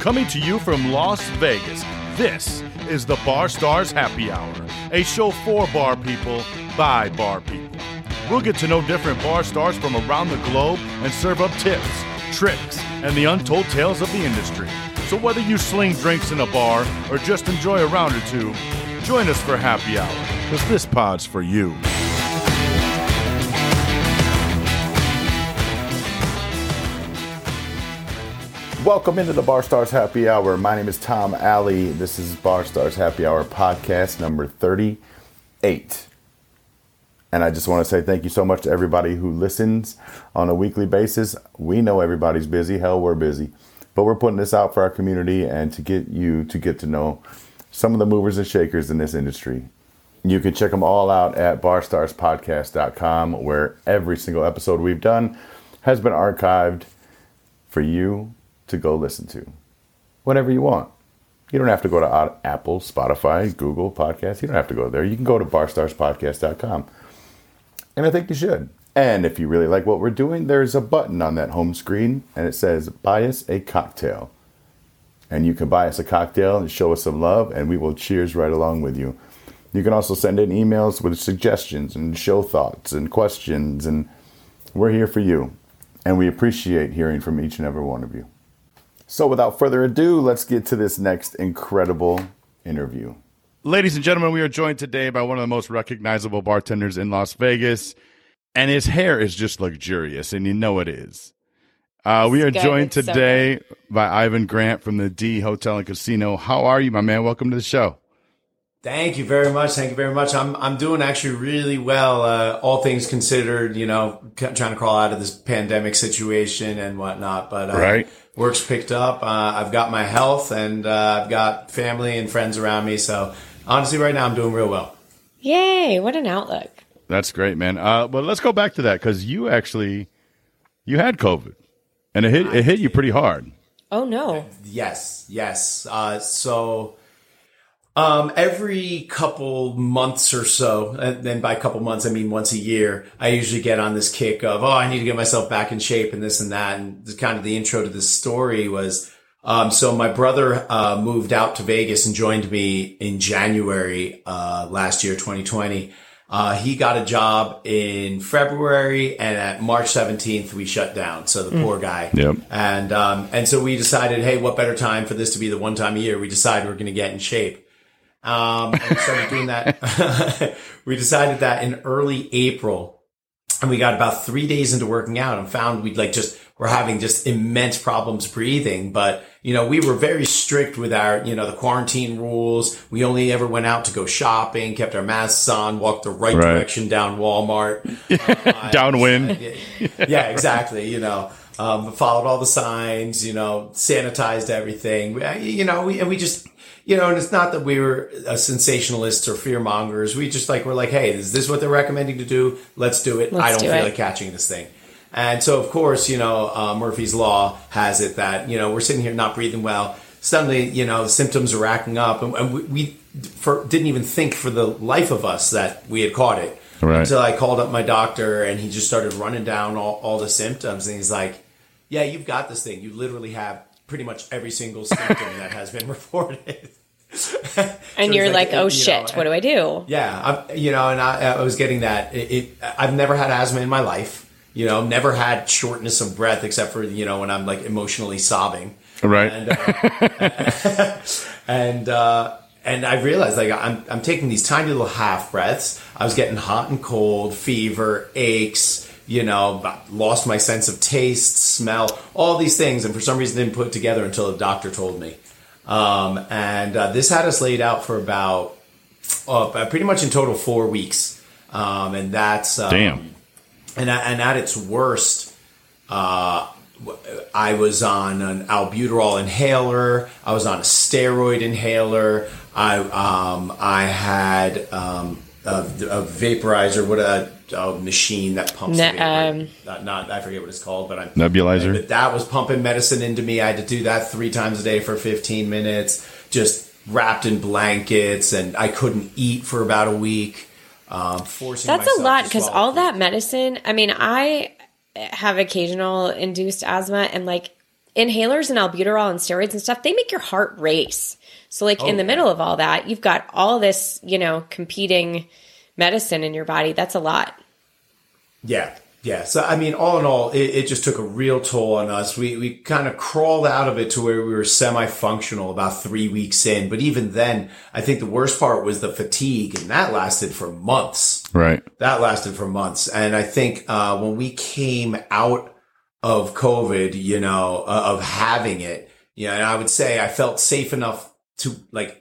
Coming to you from Las Vegas, this is the Bar Stars Happy Hour, a show for bar people by bar people. We'll get to know different bar stars from around the globe and serve up tips, tricks, and the untold tales of the industry. So whether you sling drinks in a bar or just enjoy a round or two, join us for Happy Hour, because this pod's for you. Welcome into the Bar Stars Happy Hour. My name is Tom Alley. This is Bar Stars Happy Hour podcast number 38. And I just want to say thank you so much to everybody who listens on a weekly basis. We know everybody's busy. Hell, we're busy. But we're putting this out for our community and to get you to get to know some of the movers and shakers in this industry. You can check them all out at barstarspodcast.com, where every single episode we've done has been archived for you to go listen to whenever you want. You don't have to go to Apple, Spotify, Google Podcasts. You don't have to go there. You can go to barstarspodcast.com. And I think you should. And if you really like what we're doing, there's a button on that home screen and it says buy us a cocktail. And you can buy us a cocktail and show us some love, and we will cheers right along with you. You can also send in emails with suggestions and show thoughts and questions, and we're here for you. And we appreciate hearing from each and every one of you. So, without further ado, let's get to this next incredible interview. Ladies and gentlemen, we are joined today by one of the most recognizable bartenders in Las Vegas, and his hair is just luxurious, and you know it is. Uh, we are joined today so by Ivan Grant from the D Hotel and Casino. How are you, my man? Welcome to the show. Thank you very much. Thank you very much. I'm I'm doing actually really well. Uh, all things considered, you know, trying to crawl out of this pandemic situation and whatnot. But uh, right work's picked up. Uh, I've got my health and uh, I've got family and friends around me. So honestly, right now I'm doing real well. Yay! What an outlook. That's great, man. Uh, but let's go back to that because you actually you had COVID, and it hit it hit you pretty hard. Oh no! Yes, yes. Uh, so um, every couple months or so, and then by couple months, I mean once a year, I usually get on this kick of, oh, I need to get myself back in shape and this and that. And kind of the intro to this story was, um, so my brother, uh, moved out to Vegas and joined me in January, uh, last year, 2020. Uh, he got a job in February and at March 17th, we shut down. So the mm. poor guy. Yep. And, um, and so we decided, Hey, what better time for this to be the one time a year? We decided we're going to get in shape. Um, and we started doing that. we decided that in early April and we got about three days into working out and found we'd like just, we're having just immense problems breathing. But, you know, we were very strict with our, you know, the quarantine rules. We only ever went out to go shopping, kept our masks on, walked the right, right. direction down Walmart. Uh, Downwind. yeah, exactly. You know, um, followed all the signs, you know, sanitized everything. You know, we, and we just, you know, and it's not that we were uh, sensationalists or fear mongers. We just like, we're like, hey, is this what they're recommending to do? Let's do it. Let's I don't do feel it. like catching this thing. And so, of course, you know, uh, Murphy's Law has it that, you know, we're sitting here not breathing well. Suddenly, you know, symptoms are racking up. And, and we, we for, didn't even think for the life of us that we had caught it. Right. Until I called up my doctor and he just started running down all, all the symptoms. And he's like, yeah, you've got this thing. You literally have pretty much every single symptom that has been reported. And you're like, like, oh you shit, know, what do I do? Yeah, I'm, you know, and I, I was getting that. It, it, I've never had asthma in my life. You know, never had shortness of breath except for you know when I'm like emotionally sobbing. Right. And uh, and, uh, and I realized like I'm I'm taking these tiny little half breaths. I was getting hot and cold, fever, aches you know, lost my sense of taste, smell, all these things, and for some reason didn't put it together until the doctor told me. Um, and uh, this had us laid out for about uh, pretty much in total four weeks, um, and that's um, damn. And and at its worst, uh, I was on an albuterol inhaler. I was on a steroid inhaler. I um, I had um, a, a vaporizer. What a a machine that pumps ne- um, not, not, I forget what it's called, but I'm nebulizer. But that was pumping medicine into me. I had to do that three times a day for 15 minutes, just wrapped in blankets, and I couldn't eat for about a week. Um, forcing that's a lot because all that medicine. I mean, I have occasional induced asthma, and like inhalers and albuterol and steroids and stuff, they make your heart race. So like in the middle of all that, you've got all this, you know, competing medicine in your body. That's a lot. Yeah. Yeah. So, I mean, all in all, it, it just took a real toll on us. We, we kind of crawled out of it to where we were semi functional about three weeks in. But even then, I think the worst part was the fatigue and that lasted for months. Right. That lasted for months. And I think, uh, when we came out of COVID, you know, uh, of having it, you know, and I would say I felt safe enough to like,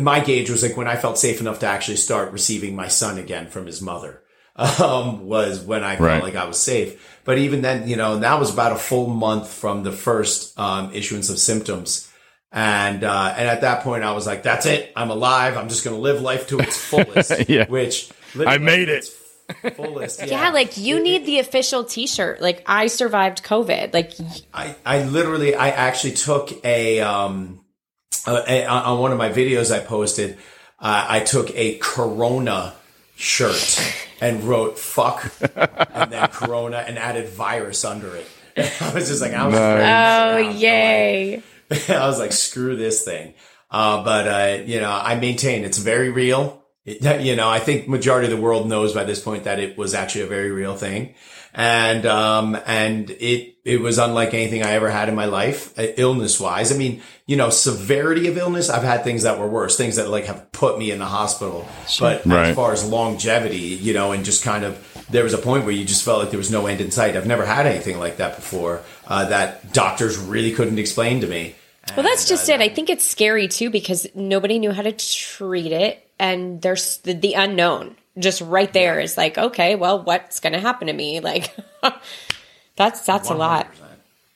my gauge was like when I felt safe enough to actually start receiving my son again from his mother um, was when I felt Right. like I was safe. But even then, you know, that was about a full month from the first um, issuance of symptoms. And uh, and at that point, I was like, "That's it. I'm alive. I'm just going to live life to its fullest." Yeah. Which I made it. it. Fullest. Yeah. Yeah, like you need the official t-shirt. Like I survived COVID. Like I, I literally, I actually took a, um, uh, on one of my videos I posted, uh, I took a Corona shirt and wrote fuck and then Corona and added virus under it. I was just like, I was, ready to oh sit down. yay. I was like, screw this thing. Uh, but, uh, you know, I maintain it's very real. It, you know, I think majority of the world knows by this point that it was actually a very real thing. And, um, and it, it was unlike anything I ever had in my life, illness wise. I mean, you know, severity of illness, I've had things that were worse, things that like have put me in the hospital. But Right. as far as longevity, you know, and just kind of, there was a point where you just felt like there was no end in sight. I've never had anything like that before, uh, that doctors really couldn't explain to me. Well, that's just uh, it. I think it's scary too because nobody knew how to treat it, and there's the, the unknown just right there is like, okay, well, what's going to happen to me? Like, that's that's a lot.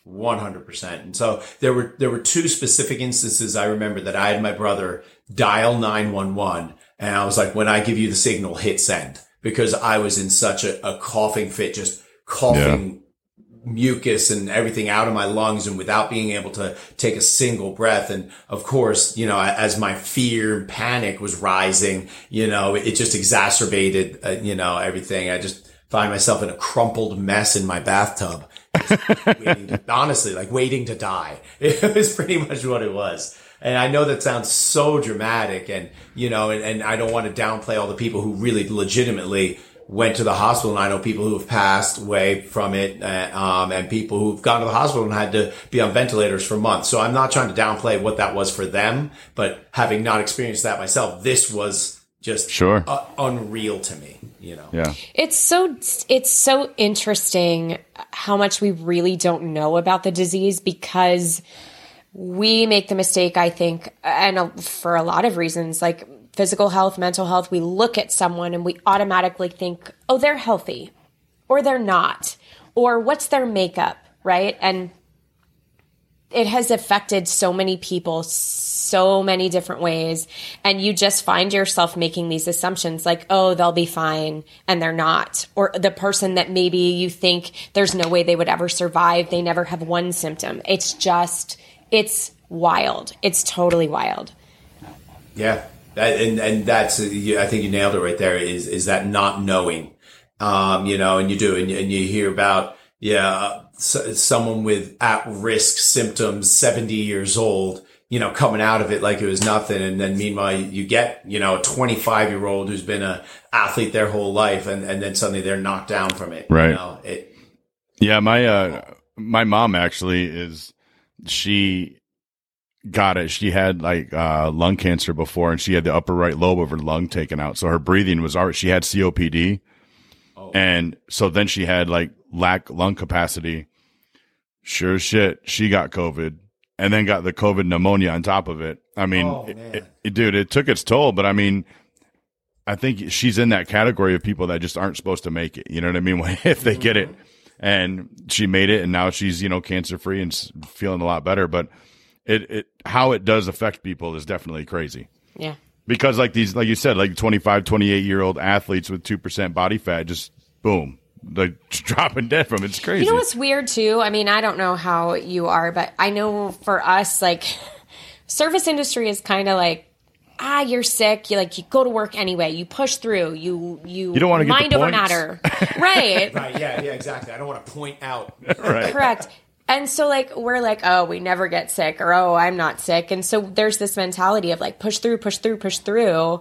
One hundred percent. And so there were there were two specific instances I remember that I had my brother dial nine one one, and I was like, when I give you the signal, hit send because I was in such a, a coughing fit, just coughing mucus and everything out of my lungs and without being able to take a single breath. And of course, you know, as my fear and panic was rising, you know, it just exacerbated, uh, you know, everything. I just find myself in a crumpled mess in my bathtub. to- honestly, like waiting to die. It was pretty much what it was. And I know that sounds so dramatic and, you know, and, and I don't want to downplay all the people who really legitimately went to the hospital. And I know people who have passed away from it, uh, um, and people who've gone to the hospital and had to be on ventilators for months. So I'm not trying to downplay what that was for them, but having not experienced that myself, this was just Sure. uh, unreal to me, you know? Yeah. It's so it's so interesting how much we really don't know about the disease because we make the mistake I think and for a lot of reasons like physical health, mental health, we look at someone and we automatically think, "Oh, they're healthy." Or they're not. Or what's their makeup, right? And it has affected so many people so many different ways and you just find yourself making these assumptions like oh they'll be fine and they're not or the person that maybe you think there's no way they would ever survive they never have one symptom it's just it's wild it's totally wild Yeah, and and that's I think you nailed it right there. Is is that not knowing, um, you know, and you do, and you, and you hear about yeah, s someone with at risk symptoms, seventy years old, you know, coming out of it like it was nothing, and then meanwhile you get you know a twenty five year old who's been a athlete their whole life, and and then suddenly they're knocked down from it. Right. You know, it, Yeah, my uh my mom actually is she got it. She had like uh lung cancer before and she had the upper right lobe of her lung taken out. So her breathing was already she had COPD. And so then she had like lack lung capacity. Sure as shit, she got COVID and then got the COVID pneumonia on top of it. I mean, Oh, it- it- it- dude, it took its toll, but I mean, I think she's in that category of people that just aren't supposed to make it. You know what I mean? if they get it, and she made it, and now she's you know cancer free and feeling a lot better. But it, it how it does affect people is definitely crazy yeah because like these, like you said, like 25, 28 year old athletes with two percent body fat, just boom, like dropping dead from it. It's crazy. You know what's weird too? I mean, I don't know how you are, but I know for us, like, service industry is kind of like, ah, you're sick. You like you go to work anyway. You push through. You you You don't wanna get the mind over points. matter, right? right? Yeah, yeah, exactly. I don't want to point out. right? Correct. And so like we're like, oh, we never get sick or oh, I'm not sick. And so there's this mentality of like push through, push through, push through.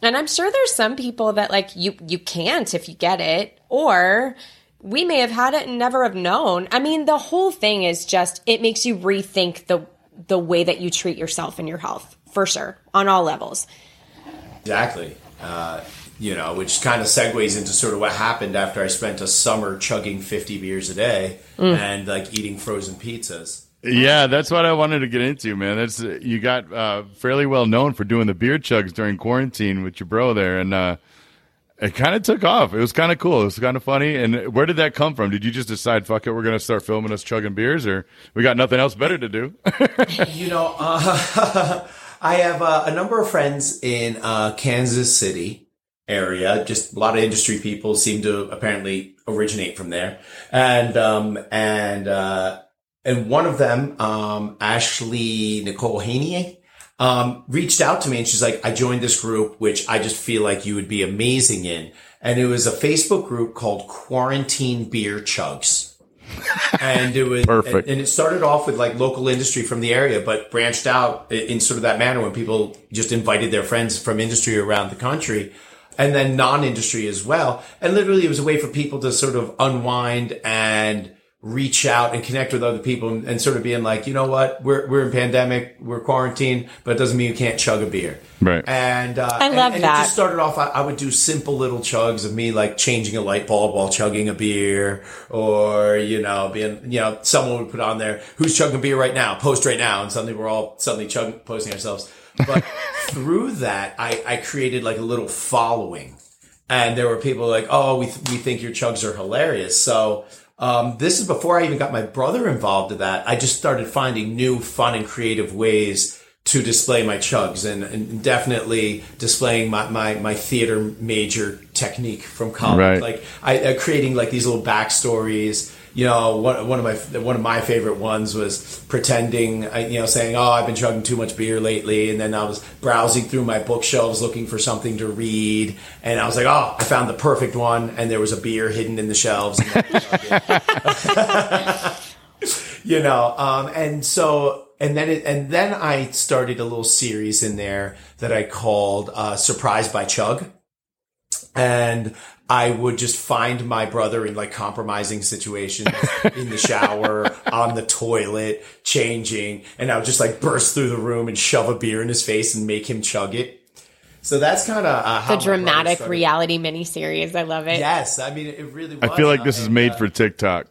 And I'm sure there's some people that like you you can't if you get it or we may have had it and never have known. I mean, the whole thing is just it makes you rethink the the way that you treat yourself and your health for sure on all levels. Exactly. Uh, you know, which kind of segues into sort of what happened after I spent a summer chugging 50 beers a day and like eating frozen pizzas. Yeah, that's what I wanted to get into, man. That's you got uh, fairly well known for doing the beer chugs during quarantine with your bro there, and uh, it kind of took off. It was kind of cool. It was kind of funny. And where did that come from? Did you just decide, fuck it, we're gonna start filming us chugging beers, or we got nothing else better to do? You know, uh, I have uh, a number of friends in uh, Kansas City area. Just a lot of industry people seem to apparently originate from there, and um, and uh, and one of them, um, Ashley Nicole Haney, um, reached out to me and she's like, I joined this group, which I just feel like you would be amazing in. And it was a Facebook group called Quarantine Beer Chugs. and it was, Perfect. and it started off with like local industry from the area, but branched out in sort of that manner when people just invited their friends from industry around the country and then non-industry as well. And literally it was a way for people to sort of unwind and reach out and connect with other people and, and sort of being like, you know what, we're, we're in pandemic, we're quarantined, but it doesn't mean you can't chug a beer. Right. And, uh, I and- love and that. It just started off, I, I would do simple little chugs of me like changing a light bulb while chugging a beer or, you know, being, you know, someone would put on there, who's chugging beer right now? Post right now. And suddenly we're all suddenly chugging, posting ourselves. But through that, I, I created like a little following and there were people like, "Oh, we th- we think your chugs are hilarious." So um, this is before I even got my brother involved in that. I just started finding new, fun, and creative ways to display my chugs, and, and definitely displaying my, my my theater major technique from college. Right. Like I uh, creating like these little backstories. You know, one, one of my one of my favorite ones was pretending, uh, you know, saying, "Oh, I've been chugging too much beer lately," and then I was browsing through my bookshelves looking for something to read, and I was like, "Oh, I found the perfect one," and there was a beer hidden in the shelves. You know, um, and so and then it, and then I started a little series in there that I called uh, "Surprised by Chug." And I would just find my brother in like compromising situations in the shower, on the toilet, changing, and I would just like burst through the room and shove a beer in his face and make him chug it. So that's kind of uh, The dramatic started. reality miniseries. I love it. Yes, I mean it really. Was. I feel like this is made uh, for TikTok.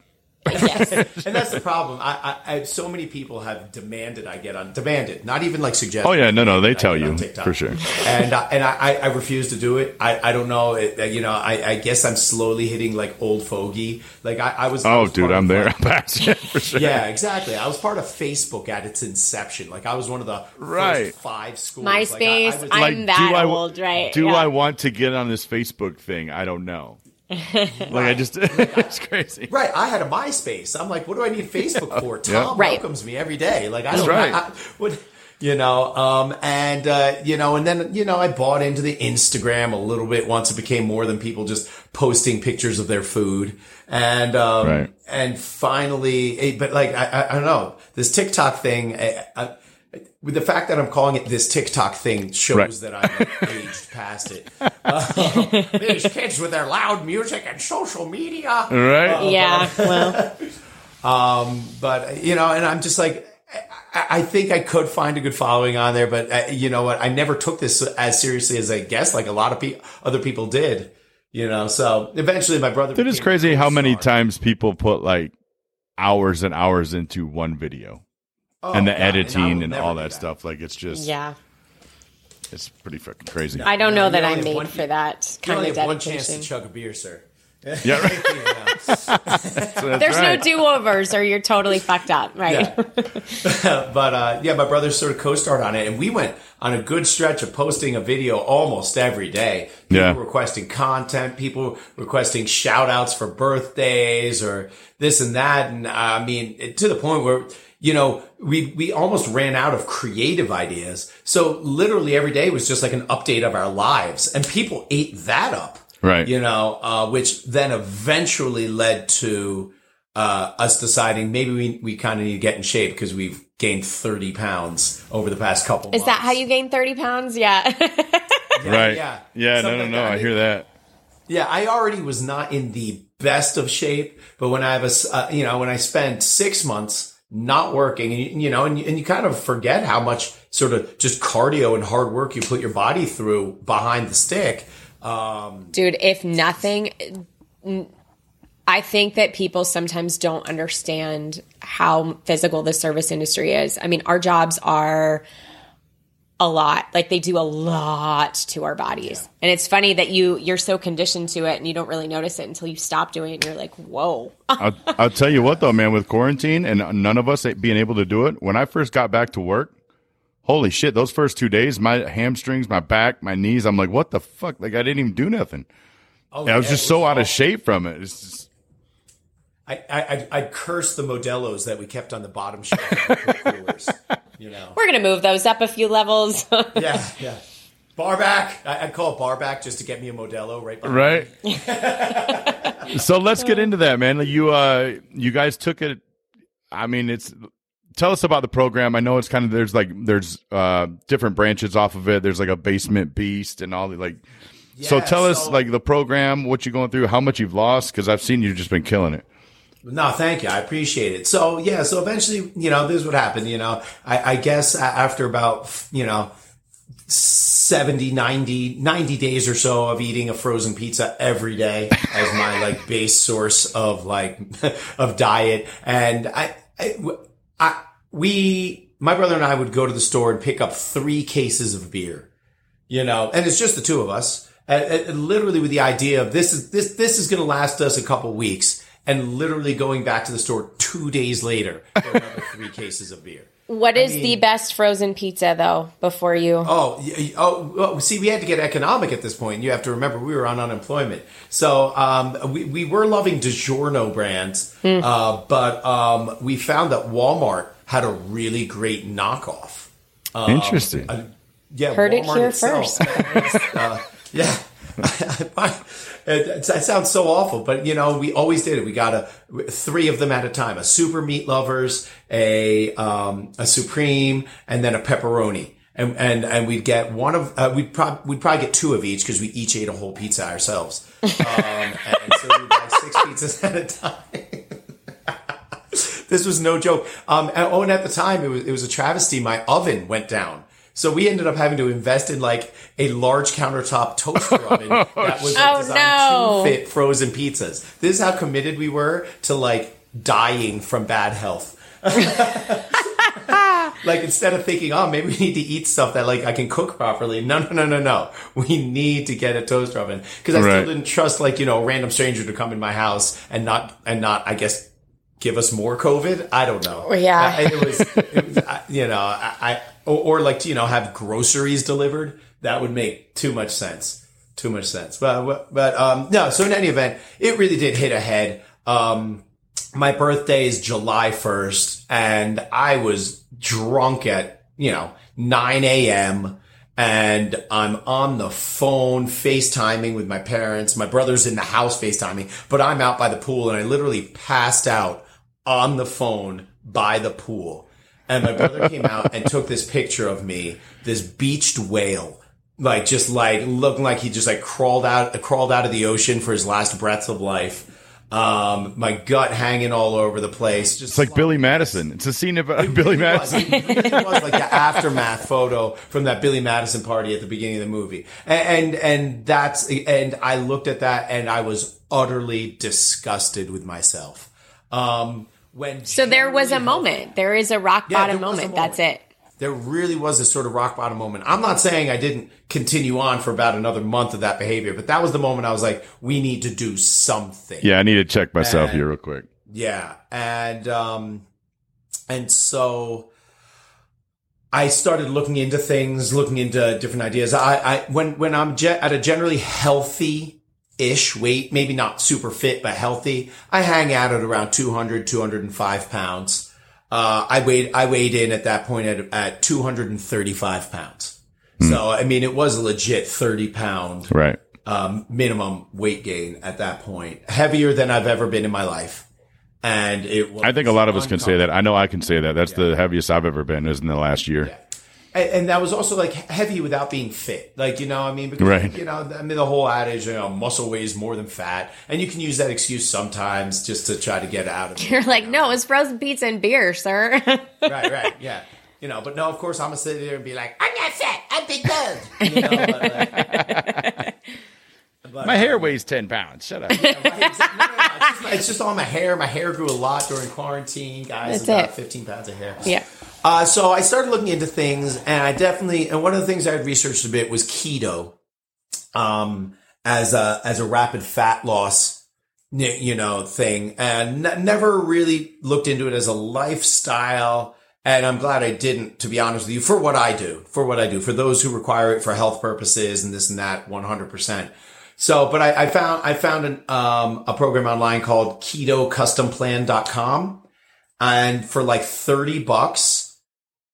Yes. and that's the problem. I, I, I, so many people have demanded I get on demanded, not even like suggested. Oh yeah, no, no, they I tell you for sure. and I and I, I refuse to do it. I, I don't know. It, uh, you know, I, I guess I'm slowly hitting like old fogey. Like I, I was. I Oh, was dude, I'm there. like- I'm past sure. yeah, exactly. I was part of Facebook at its inception. Like I was one of the Right. first five schools. Like, I- I MySpace. was- I'm Like, that do I- old, right? Do Yeah. I want to get on this Facebook thing? I don't know. like I just, it's crazy. Right, I had a MySpace. I'm like, what do I need Facebook for? Tom Right. welcomes me every day. Like I don't, right. I, I, what, you know, um, and uh, you know, and then you know, I bought into the Instagram a little bit once it became more than people just posting pictures of their food, and um, Right. and finally, eh, but like I, I, I don't know, this TikTok thing. eh, I, with the fact that I'm calling it this TikTok thing shows Right. that I'm like, aged past it. Uh, these kids with their loud music and social media. Right? Yeah. Well, um, but you know, and I'm just like, I, I think I could find a good following on there, but uh, you know what? I never took this as seriously as I guess, like a lot of pe- other people did. You know, so eventually my brother. It is crazy how many times people put like hours and hours into one video Oh, and the God, editing will and all do that stuff. Like it's just, yeah. it's pretty fucking crazy. I don't know you that I'm made one- for that kind only of have one chance to dedication. chug a beer, sir. Yeah, right. So There's right. no do overs, or you're totally fucked up, right? Yeah. but uh, yeah, my brother sort of co-starred on it, and we went on a good stretch of posting a video almost every day. People Yeah. requesting content, people requesting shout outs for birthdays or this and that. And uh, I mean, it- to the point where, you know, we, we almost ran out of creative ideas. So literally every day was just like an update of our lives and people ate that up. Right. You know, uh, which then eventually led to, uh, us deciding maybe we, we kind of need to get in shape because we've gained 30 pounds over the past couple Is that how you gain 30 pounds? Yeah. right. yeah. Yeah. No, Something no, like no. that. I hear that. Yeah, I already was not in the best of shape, but when I was, uh, you know, when I spent six months not working, and you, know, and, you- and you kind of forget how much sort of just cardio and hard work you put your body through behind the stick. Um, Dude, if nothing, I think that people sometimes don't understand how physical the service industry is. I mean, our jobs are a lot. Like they do a lot to our bodies. And it's funny that you you're so conditioned to it and you don't really notice it until you stop doing it and you're like, "Whoa." I'll, I'll tell you what though, man, with quarantine and none of us being able to do it, when I first got back to work, holy shit, those first two days, my hamstrings, my back, my knees, I'm like, what the fuck? Like I didn't even do nothing. oh, I was just it so out of shape from it. It's just, I, I, I'd, I'd curse the Modelos that we kept on the bottom shelf coolers. You know, We're going to move those up a few levels. yeah, yeah. Bar back. I, I'd call it bar back just to get me a Modelo right behind right? so let's get into that, man. You uh you guys took it I mean, it's tell us about the program. I know it's kind of there's like there's uh different branches off of it. There's like a basement beast and all the like so Yeah, tell us like the program, what you're going through, how much you've lost cuz I've seen you've just been killing it. No, thank you. I appreciate it. So yeah, so eventually, you know, this would happen. You know, I, I guess after about, you know, 70, 90, 90 days or so of eating a frozen pizza every day as my like base source of like, of diet. And I, I, I, we, my brother and I would go to the store and pick up three cases of beer you know, and it's just the two of us, and, and literally with the idea of this is this this is going to last us a couple weeks, and literally going back to the store two days later for another three cases of beer. what is the best frozen pizza though before you Oh, y- y- oh, well, see, we had to get economic at this point. You have to remember we were on unemployment, so um, we we were loving DiGiorno brands, uh, but um, we found that Walmart had a really great knockoff. Interesting. Yeah, Heard it here itself. first. uh, yeah. it, it sounds so awful, but you know, we always did it. We got a three of them at a time: a super meat lovers, a um, a supreme, and then a pepperoni. And and and we'd get one of uh, we'd probably we'd probably get two of each because we each ate a whole pizza ourselves. Um, and so we'd buy six pizzas at a time. this was no joke. Um, and, oh, and at the time, it was it was a travesty. My oven went down, so we ended up having to invest in like a large countertop toaster oven that was like, Oh, designed no. to fit frozen pizzas. This is how committed we were to like dying from bad health. like instead of thinking, oh, maybe we need to eat stuff that like I can cook properly. No, no, no, no, no. We need to get a toaster oven because I Right. still didn't trust like you know a random stranger to come in my house and not and not I guess give us more COVID. I don't know. Yeah. I- it was, it was you know I, I or, or like you know have groceries delivered. That would make too much sense. Too much sense. But but um no. So in any event, it really did hit ahead. Um, my birthday is July 1st and I was drunk at, you know, 9 a.m. and I'm on the phone FaceTiming with my parents. My brother's in the house FaceTiming, but I'm out by the pool and I literally passed out on the phone by the pool. And my brother came out and took this picture of me, this beached whale, like just like looking like he just like crawled out, crawled out of the ocean for his last breaths of life. Um, my gut hanging all over the place. Just It's like Billy Madison. It's a scene of uh, Billy it was. Madison. It was like the aftermath photo from that Billy Madison party at the beginning of the movie, and and, and that's and I looked at that and I was utterly disgusted with myself. Um, when so there was a January- moment there is a rock Yeah, bottom there was a moment that's it there really was a sort of rock bottom moment. I'm not saying I didn't continue on for about another month of that behavior, but that was the moment I was like, we need to do something. Yeah, I need to check myself here real quick. Yeah, and um, and so I started looking into things, looking into different ideas. I, I when when I'm ge- at a generally healthy ish weight, maybe not super fit, but healthy, I hang out at around 200, 205 pounds. Uh, I weighed I weighed in at that point at at 235 pounds. So I mean, it was a legit 30 pound Right. um, minimum weight gain at that point, heavier than I've ever been in my life. and it. Was I think a lot of us can say that. I know I can say that. That's the heaviest I've ever been is in the last year. And, and that was also like heavy without being fit. Like, you know, I mean, because, Right. you know, I mean, the whole adage, you know, muscle weighs more than fat. And you can use that excuse sometimes just to try to get out of it. You're like, no, it's frozen pizza and beer, sir. right, right, yeah. You know, but no, of course, I'm gonna sit there and be like, I'm not fat, I'm big bone. You know, but, like, but, My hair weighs 10 pounds. Shut up. right, exactly. No, no, no, it's, just, it's just on my hair. My hair grew a lot during quarantine, guys. That's about it. 15 pounds of hair. yeah. Uh, so I started looking into things, and I definitely, and one of the things I had researched a bit was keto, um, as a as a rapid fat loss, you know, thing, and n- never really looked into it as a lifestyle. And I'm glad I didn't, to be honest with you, for what I do, for what I do, for those who require it for health purposes and this and that, 100 percent. So, but I, I found I found an, um, a program online called KetoCustomPlan.com, and for like 30 bucks,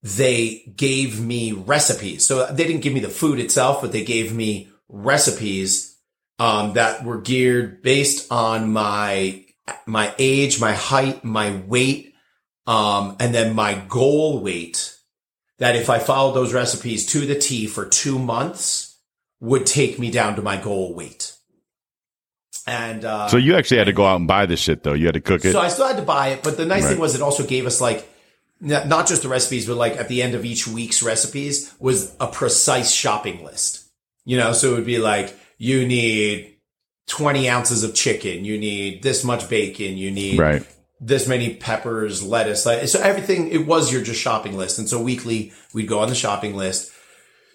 they gave me recipes. So they didn't give me the food itself, but they gave me recipes um, that were geared based on my my age, my height, my weight, um, and then my goal weight. That if I followed those recipes to the T for two months, would take me down to my goal weight. And uh, so you actually had to go out and buy this shit, though. You had to cook it. so I still had to buy it, but the nice Right. thing was it also gave us like not just the recipes, but like at the end of each week's recipes was a precise shopping list. You know, so it would be like you need 20 ounces of chicken, you need this much bacon, you need right. this many peppers, lettuce, like, so everything, it was your just shopping list. And so weekly we'd go on the shopping list.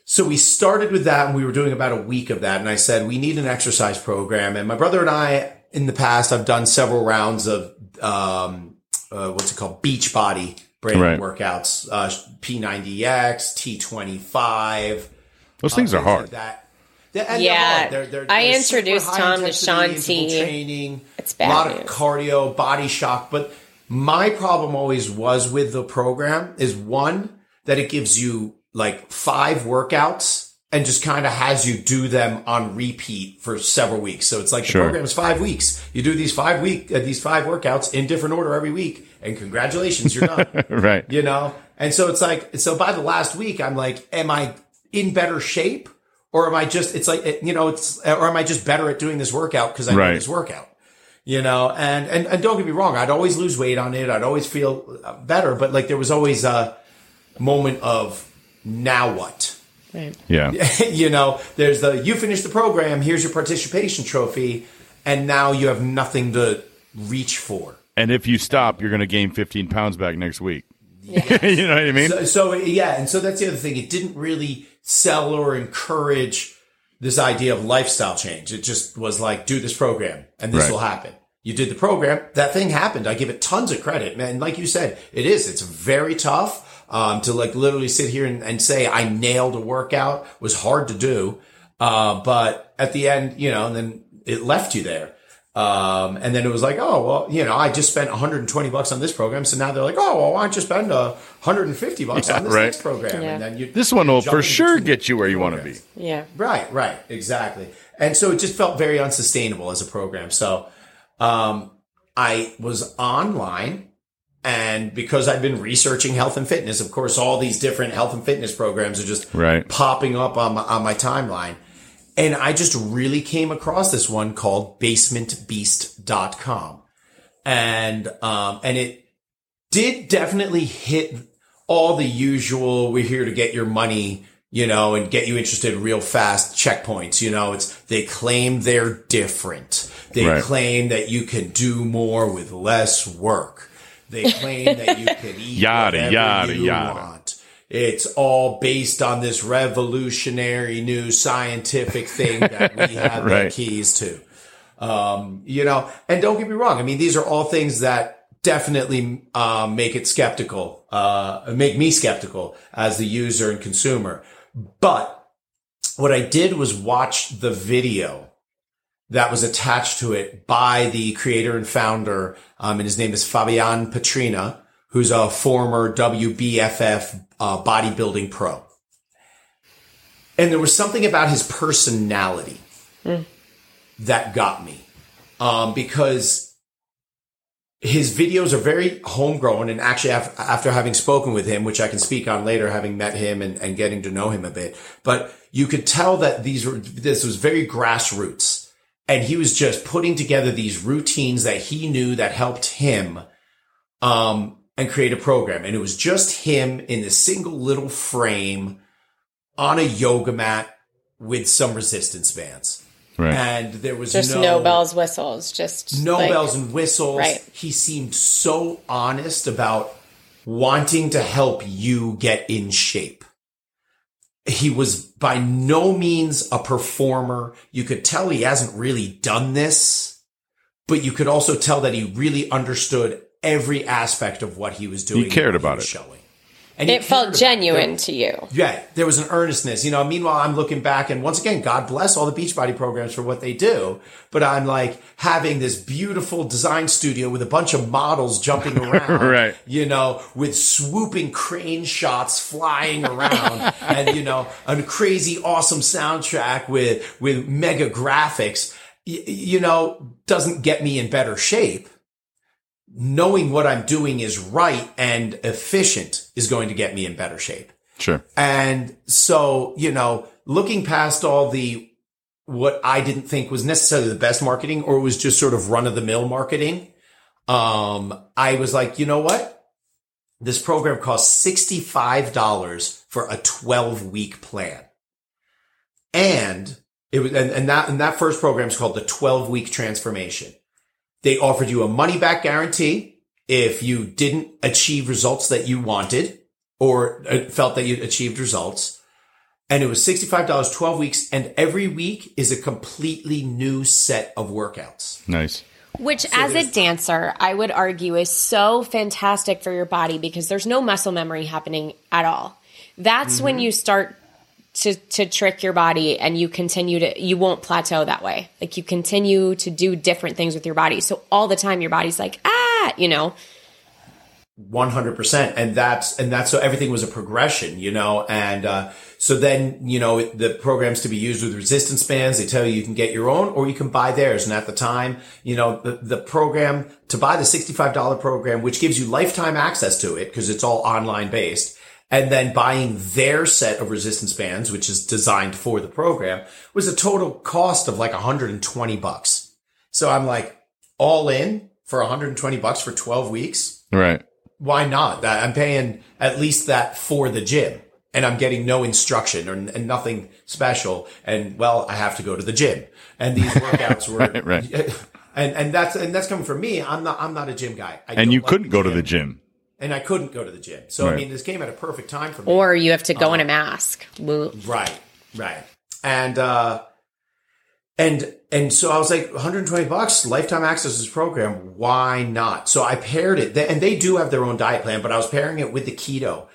So we started with that and we were doing about a week of that. And I said, we need an exercise program. And my brother and I, in the past, I've done several rounds of, um, uh, what's it called? Beachbody brand Right. workouts, uh, P90X, T25. Those things uh, are hard. Like that. They're- and Yeah. they're hard. They're, they're, I they're introduced Tom to intensity Shaun T. Training. It's bad. A bad lot of cardio, body shock. But my problem always was with the program is one that it gives you like five workouts and just kind of has you do them on repeat for several weeks. So it's like Sure. the program is five weeks. You do these five week, uh, these five workouts in different order every week, and congratulations, you're done right. you know? And so it's like, so by the last week, I'm like, am I in better shape? Or am I just, it's like, you know, it's, or am I just better at doing this workout because I know Right. this workout? You know, and, and, and don't get me wrong, I'd always lose weight on it. I'd always feel uh, better, but like there was always a moment of now what? Right. Yeah. you know, there's the, you finished the program, here's your participation trophy, and now you have nothing to reach for. And if you stop, you're going to gain 15 pounds back next week. you know what I mean? So, so yeah, and so that's the other thing. It didn't really sell or encourage this idea of lifestyle change. It just was like, do this program and this Right. will happen. You did the program, that thing happened. I give it tons of credit, man. Like you said, it is. It's very tough. Um, to like literally sit here and, and say I nailed a workout was hard to do. Uh, but at the end, you know, and then it left you there. Um, and then it was like, oh, well, you know, I just spent 120 bucks on this program. So now they're like, oh, well, why don't you spend uh, 150 bucks Yeah, on this right. next program? Yeah. And then you This one will for sure get you where you want to be. Yeah. Right, right, exactly. And so it just felt very unsustainable as a program. So um, I was online, and because I've been researching health and fitness, of course, all these different health and fitness programs are just Right. popping up on my, on my timeline. And I just really came across this one called basementbeast.com. And, um, and it did definitely hit all the usual, we're here to get your money, you know, and get you interested real fast checkpoints. You know, it's, they claim they're different. They Right. claim that you can do more with less work. They claim that you can eat Yada, whatever yada, you yada. want. It's all based on this revolutionary new scientific thing that we have Right. the keys to. Um, you know, and don't get me wrong. I mean, these are all things that definitely um, make it skeptical, uh, make me skeptical as the user and consumer. But what I did was watch the video that was attached to it by the creator and founder, um, and his name is Fabian Petrina, who's a former WBFF uh, bodybuilding pro. And there was something about his personality that got me, um, because his videos are very homegrown. And actually, after having spoken with him, which I can speak on later, having met him and, and getting to know him a bit, but you could tell that these were, this was very grassroots. And he was just putting together these routines that he knew that helped him, um, and create a program. And it was just him in a single little frame on a yoga mat with some resistance bands. Right. And there was just no, no bells, whistles, just no like, bells and whistles. Right. He seemed so honest about wanting to help you get in shape. He was by no means a performer. You could tell he hasn't really done this, but you could also tell that he really understood every aspect of what he was doing. He cared about it. Showing. And it felt genuine to you. Yeah, there was an earnestness. You know, meanwhile, I'm looking back and once again, God bless all the Beachbody programs for what they do. But I'm like having this beautiful design studio with a bunch of models jumping around. right. You know, with swooping crane shots flying around and, you know, a crazy awesome soundtrack with, with mega graphics, y- you know, doesn't get me in better shape knowing what I'm doing is right and efficient is going to get me in better shape. Sure. And so, you know, looking past all the, what I didn't think was necessarily the best marketing or was just sort of run of the mill marketing. Um, I was like, you know what? This program costs $65 for a 12 week plan. And it was, and, and that, and that first program is called the 12 week transformation. They offered you a money back guarantee if you didn't achieve results that you wanted or uh, felt that you achieved results. And it was $65, 12 weeks. And every week is a completely new set of workouts. Nice. Which, so as a dancer, I would argue is so fantastic for your body because there's no muscle memory happening at all. That's mm-hmm. when you start to to trick your body and you continue to you won't plateau that way. Like you continue to do different things with your body. So all the time your body's like ah you know? 100% and that's and that's so everything was a progression you know? And uh, so then you know the programs to be used with resistance bands they tell you you can get your own or you can buy theirs. And at the time you know the, the program to buy the $65 program which gives you lifetime access to it because it's all online based and then buying their set of resistance bands, which is designed for the program, was a total cost of like 120 bucks. So I'm like, all in for 120 bucks for 12 weeks. Right. Why not? I'm paying at least that for the gym and I'm getting no instruction or and nothing special. And well, I have to go to the gym and these workouts were, right, right. and, and that's, and that's coming from me. I'm not, I'm not a gym guy. I and you like couldn't go to the gym and I couldn't go to the gym. So right. I mean, this came at a perfect time for me. Or you have to go uh, in a mask. Right, right, and uh, and and so I was like, 120 bucks, lifetime access to this program. Why not? So I paired it, and they do have their own diet plan, but I was pairing it with the keto,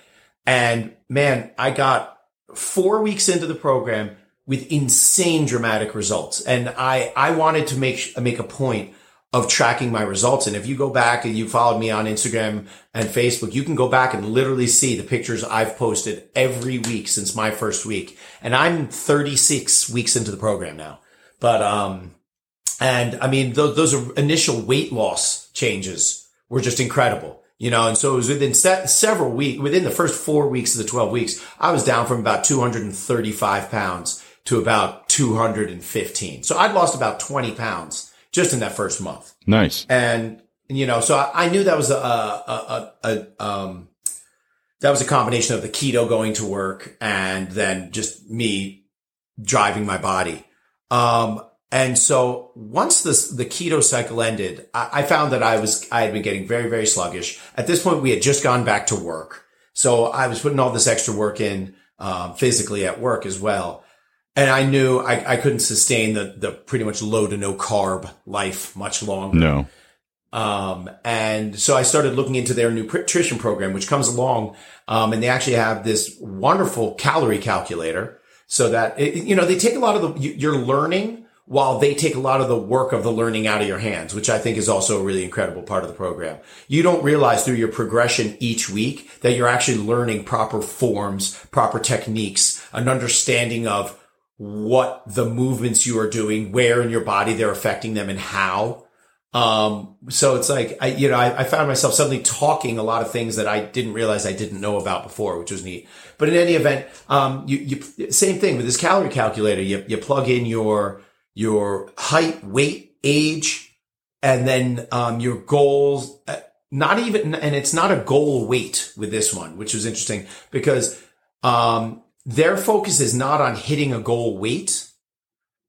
and man, I got four weeks into the program with insane dramatic results, and I I wanted to make make a point of tracking my results. And if you go back and you followed me on Instagram and Facebook, you can go back and literally see the pictures I've posted every week since my first week. And I'm 36 weeks into the program now. But, um, and I mean, those, initial weight loss changes were just incredible. You know, and so it was within se- several weeks, within the first four weeks of the 12 weeks, I was down from about 235 pounds to about 215. So I'd lost about 20 pounds just in that first month. Nice. And, you know, so I, I knew that was a, a, a, a, um, that was a combination of the keto going to work and then just me driving my body. Um, and so once this, the keto cycle ended, I, I, found that I was, I had been getting very, very sluggish. At this point, we had just gone back to work. So I was putting all this extra work in, um, physically at work as well and I knew I, I couldn't sustain the the pretty much low to no carb life much longer. No. Um, and so I started looking into their nutrition program, which comes along, um, and they actually have this wonderful calorie calculator so that, it, you know, they take a lot of the, you're learning while they take a lot of the work of the learning out of your hands, which I think is also a really incredible part of the program. You don't realize through your progression each week that you're actually learning proper forms, proper techniques, an understanding of what the movements you are doing, where in your body they're affecting them and how. Um, so it's like, I, you know, I, I, found myself suddenly talking a lot of things that I didn't realize I didn't know about before, which was neat. But in any event, um, you, you, same thing with this calorie calculator. You, you plug in your, your height, weight, age, and then, um, your goals, uh, not even, and it's not a goal weight with this one, which was interesting because, um, their focus is not on hitting a goal weight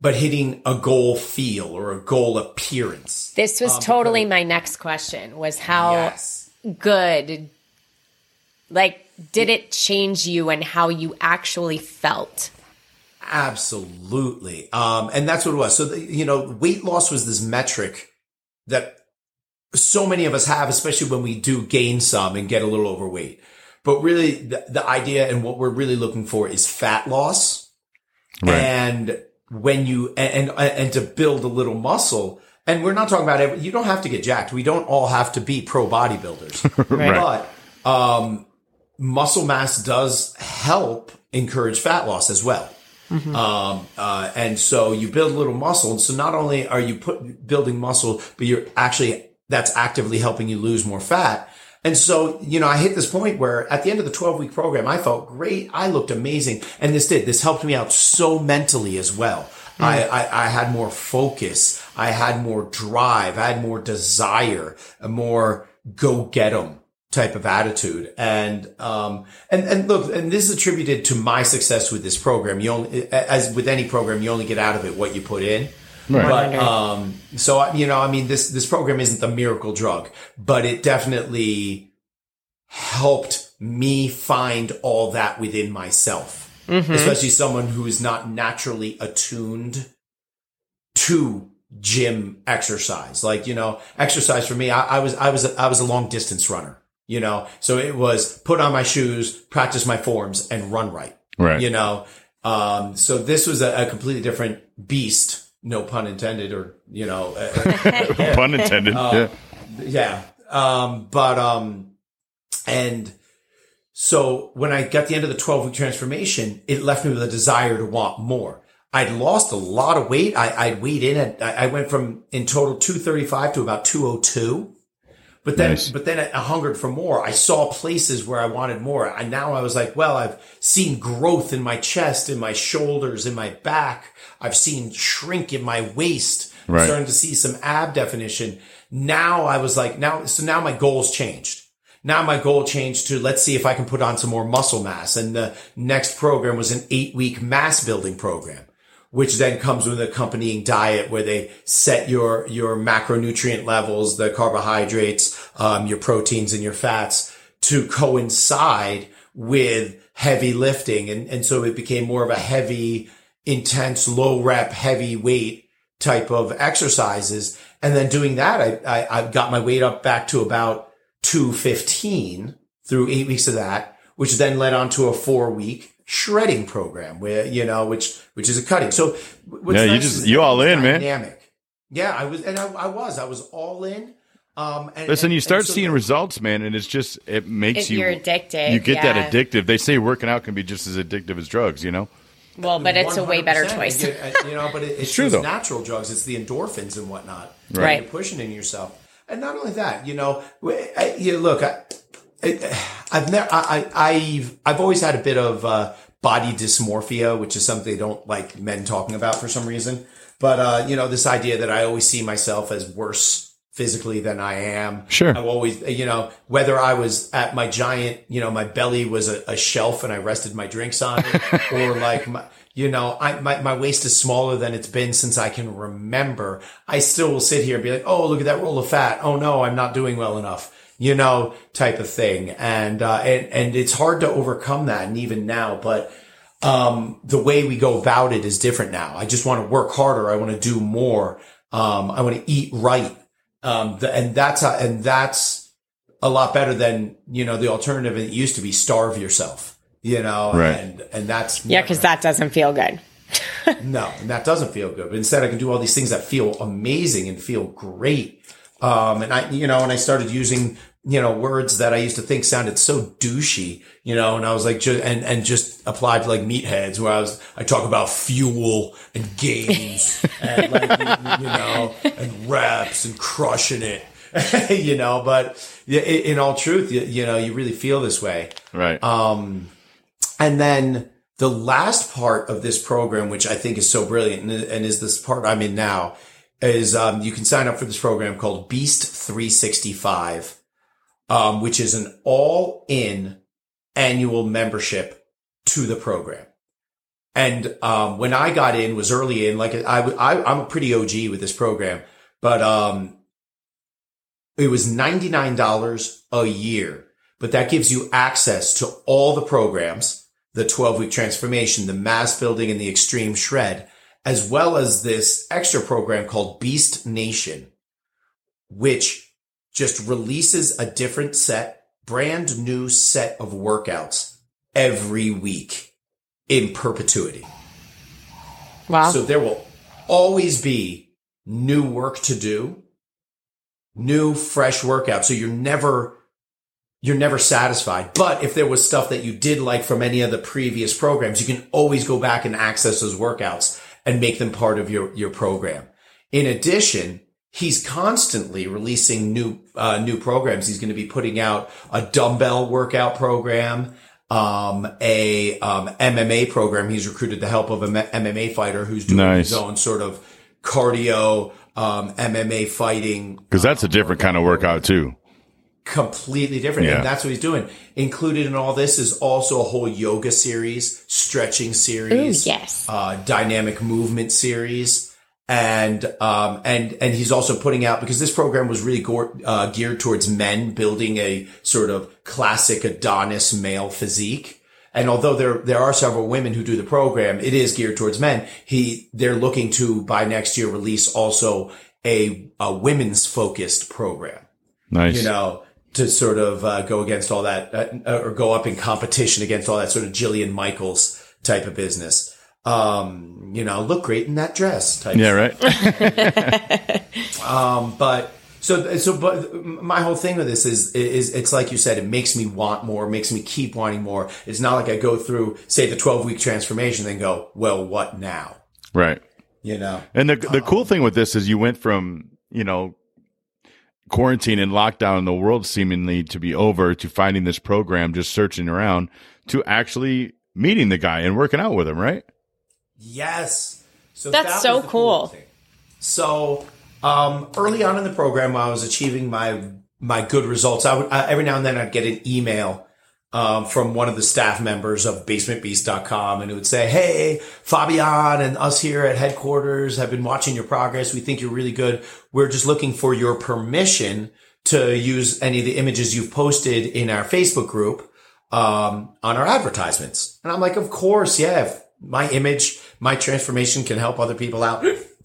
but hitting a goal feel or a goal appearance. This was um, totally my next question was how yes. good like did it change you and how you actually felt? Absolutely. Um, and that's what it was. So, the, you know, weight loss was this metric that so many of us have, especially when we do gain some and get a little overweight. But really the, the idea and what we're really looking for is fat loss. Right. And when you and, and and to build a little muscle. And we're not talking about every, you don't have to get jacked. We don't all have to be pro bodybuilders, right. but um, muscle mass does help encourage fat loss as well. Mm-hmm. Um, uh, and so you build a little muscle. And so not only are you put building muscle, but you're actually that's actively helping you lose more fat. And so, you know, I hit this point where at the end of the 12 week program, I felt great. I looked amazing. And this did, this helped me out so mentally as well. Mm. I, I, I, had more focus. I had more drive. I had more desire, a more go get 'em type of attitude. And, um, and, and look, and this is attributed to my success with this program. You only, as with any program, you only get out of it what you put in. Right. But um, so you know, I mean, this this program isn't the miracle drug, but it definitely helped me find all that within myself. Mm-hmm. Especially someone who is not naturally attuned to gym exercise. Like, you know, exercise for me, I, I was, I was, a, I was a long distance runner, you know, so it was put on my shoes, practice my forms and run right. Right. You know, um, so this was a, a completely different beast no pun intended, or you know, uh, pun intended. Uh, yeah, yeah. Um, but um, and so when I got the end of the twelve week transformation, it left me with a desire to want more. I'd lost a lot of weight. I, I'd weighed in at, I went from in total 235 to about 202. But then, nice. but then I hungered for more. I saw places where I wanted more. And now I was like, well, I've seen growth in my chest, in my shoulders, in my back. I've seen shrink in my waist. Right. I'm starting to see some ab definition. Now I was like, now, so now my goals changed. Now my goal changed to let's see if I can put on some more muscle mass. And the next program was an eight week mass building program which then comes with an accompanying diet where they set your, your macronutrient levels, the carbohydrates, um, your proteins and your fats to coincide with heavy lifting. And, and so it became more of a heavy, intense, low rep, heavy weight type of exercises. And then doing that, I, I, I got my weight up back to about 215 through eight weeks of that, which then led on to a four week shredding program where, you know, which, which is a cutting. So yeah, nice you just, you all in, dynamic. man. Yeah, I was, and I, I was, I was all in. Um, and, Listen, you start so seeing results, man, and it's just it makes if you you're addicted. You get yeah. that addictive. They say working out can be just as addictive as drugs, you know. Well, but it's a way better choice. You, you know, but it, it's, it's true though. Natural drugs, it's the endorphins and whatnot. Right. right. You're pushing in yourself, and not only that, you know, I, you look, I, I've never, I, I've, I've always had a bit of uh, body dysmorphia, which is something they don't like men talking about for some reason. But uh, you know, this idea that I always see myself as worse physically than I am. Sure. I've always, you know, whether I was at my giant, you know, my belly was a, a shelf and I rested my drinks on it, or like my, you know, I, my, my waist is smaller than it's been since I can remember. I still will sit here and be like, oh, look at that roll of fat. Oh no, I'm not doing well enough you know, type of thing. And, uh, and, and it's hard to overcome that. And even now, but, um, the way we go about it is different now. I just want to work harder. I want to do more. Um, I want to eat right. Um, the, and that's, how, and that's a lot better than, you know, the alternative it used to be starve yourself, you know, right. and, and that's, yeah, cause that doesn't feel good. no, and that doesn't feel good. But instead I can do all these things that feel amazing and feel great um, and I, you know, and I started using you know, words that I used to think sounded so douchey, you know, and I was like, ju- and, and just applied to like meatheads where I was, I talk about fuel and games and like, you, you know, and reps and crushing it, you know, but in, in all truth, you, you know, you really feel this way. Right. Um, and then the last part of this program, which I think is so brilliant and, and is this part I'm in now, is um, you can sign up for this program called Beast 365, um, which is an all in annual membership to the program. And um, when I got in, was early in, like I, I, I'm a pretty OG with this program, but um, it was $99 a year. But that gives you access to all the programs, the 12 week transformation, the mass building and the extreme shred, as well as this extra program called Beast Nation, which just releases a different set, brand new set of workouts every week in perpetuity. Wow. So there will always be new work to do, new fresh workouts. So you're never you're never satisfied. But if there was stuff that you did like from any of the previous programs, you can always go back and access those workouts and make them part of your your program. In addition, he's constantly releasing new uh, new programs. He's going to be putting out a dumbbell workout program, um, a um, MMA program. He's recruited the help of an MMA fighter who's doing Nice. his own sort of cardio um, MMA fighting Because that's a different kind of workout too. completely different. Yeah. And that's what he's doing. Included in all this is also a whole yoga series, stretching series, Ooh, yes. uh, dynamic movement series. And, um, and, and he's also putting out, because this program was really uh, geared towards men building a sort of classic Adonis male physique. And although there, there are several women who do the program, it is geared towards men. He, they're looking to by next year release also a, a women's focused program Nice. you know, to sort of uh, go against all that uh, or go up in competition against all that sort of Jillian Michaels type of business. Um, you know, look great in that dress type. yeah, right. Um, but so, so, but my whole thing with this is, is it's like you said, it makes me want more, makes me keep wanting more. It's not like I go through, say, the 12 week transformation, then go, well, what now? right. You know? And the the cool thing with this is you went from, you know, quarantine and lockdown and the world seemingly to be over to finding this program, just searching around to actually meeting the guy and working out with him, right? Yes. So That's that so was cool. So um, early on in the program, while I was achieving my my good results, I would I, every now and then I'd get an email um, from one of the staff members of basementbeast.com and it would say, Hey, Fabian and us here at headquarters have been watching your progress. We think you're really good. We're just looking for your permission to use any of the images you've posted in our Facebook group um, on our advertisements. And I'm like, of course, yeah. If my image, my transformation can help other people out.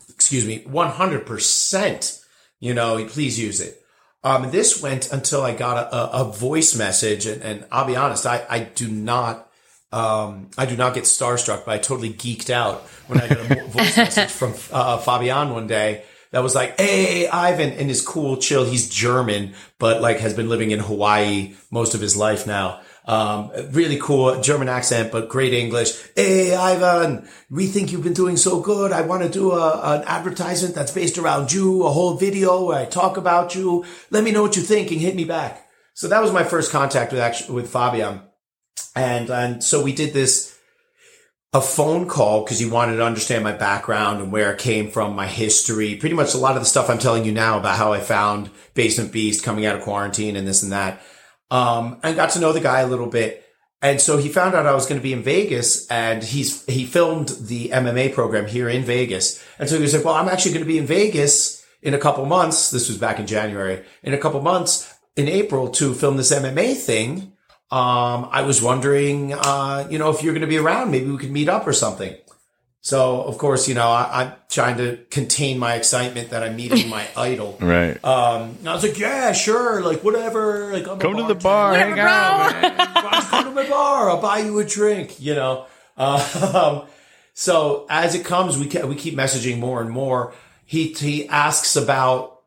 Excuse me, 100%. You know, please use it. Um, this went until I got a, a, voice message, and, and I'll be honest, I, I do not, um, I do not get starstruck, but I totally geeked out when I got a voice message from uh, Fabian one day that was like, "Hey, Ivan," and his cool, chill. He's German, but like has been living in Hawaii most of his life now. Um, really cool German accent, but great English. Hey, Ivan, we think you've been doing so good. I want to do a, an advertisement that's based around you, a whole video where I talk about you. Let me know what you think and hit me back. So that was my first contact with actually with Fabian. And, and so we did this, a phone call because he wanted to understand my background and where I came from, my history, pretty much a lot of the stuff I'm telling you now about how I found Basement Beast coming out of quarantine and this and that um, and got to know the guy a little bit. And so he found out I was going to be in Vegas and he's, he filmed the MMA program here in Vegas. And so he was like, well, I'm actually going to be in Vegas in a couple months. This was back in January in a couple months in April to film this MMA thing. Um, I was wondering, uh, you know, if you're going to be around, maybe we could meet up or something. So of course, you know, I, I'm trying to contain my excitement that I'm meeting my idol. Right. Um, and I was like, yeah, sure, like whatever. Like, I'm Come to the bartender. bar, hang out. bro. man. Why don't you come to my bar? I'll buy you a drink. You know. Um, so as it comes, we ke- we keep messaging more and more. He he asks about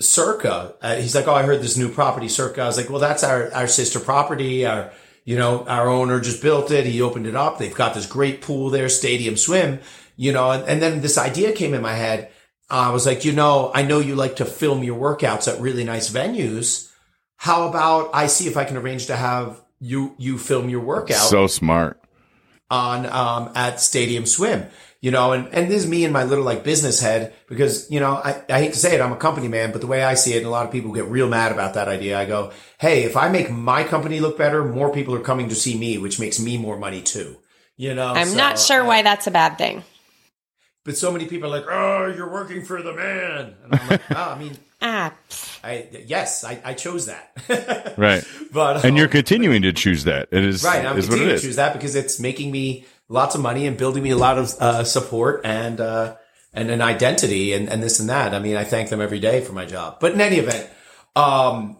Circa. Uh, he's like, oh, I heard this new property, Circa. I was like, well, that's our, our sister property. Our, you know, our owner just built it. He opened it up. They've got this great pool there, stadium swim, you know, and, and then this idea came in my head. I was like, you know, I know you like to film your workouts at really nice venues. How about I see if I can arrange to have you, you film your workout So smart. on, um, at stadium swim you know, and, and this is me and my little like business head because, you know, I, I hate to say it, I'm a company man, but the way I see it, and a lot of people get real mad about that idea. I go, Hey, if I make my company look better, more people are coming to see me, which makes me more money too. You know, I'm so not sure I- why that's a bad thing. but so many people are like, Oh, you're working for the man. And I'm like, oh, I mean, Ah. I, yes, I, I chose that. Right. but, And um, you're continuing to choose that. It is, Right, I'm is what it continuing to choose that because it's making me lots of money and building me a lot of uh, support and uh, and an identity and, and this and that. I mean, I thank them every day for my job. But in any event, um,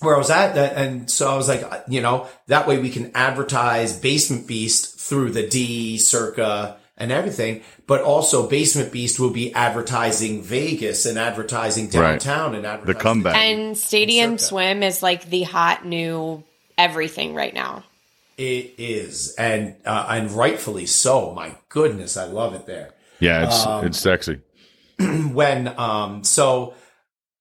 where I was at, that, and so I was like, uh, you know, that way we can advertise Basement Beast through the D, Circa, and everything. But also, Basement Beast will be advertising Vegas and advertising Right. downtown and advertising comeback. and Stadium Circa. Swim is like the hot new everything right now. It is, and uh, and rightfully so. My goodness, I love it there. Yeah, it's Um, it's sexy. When um, so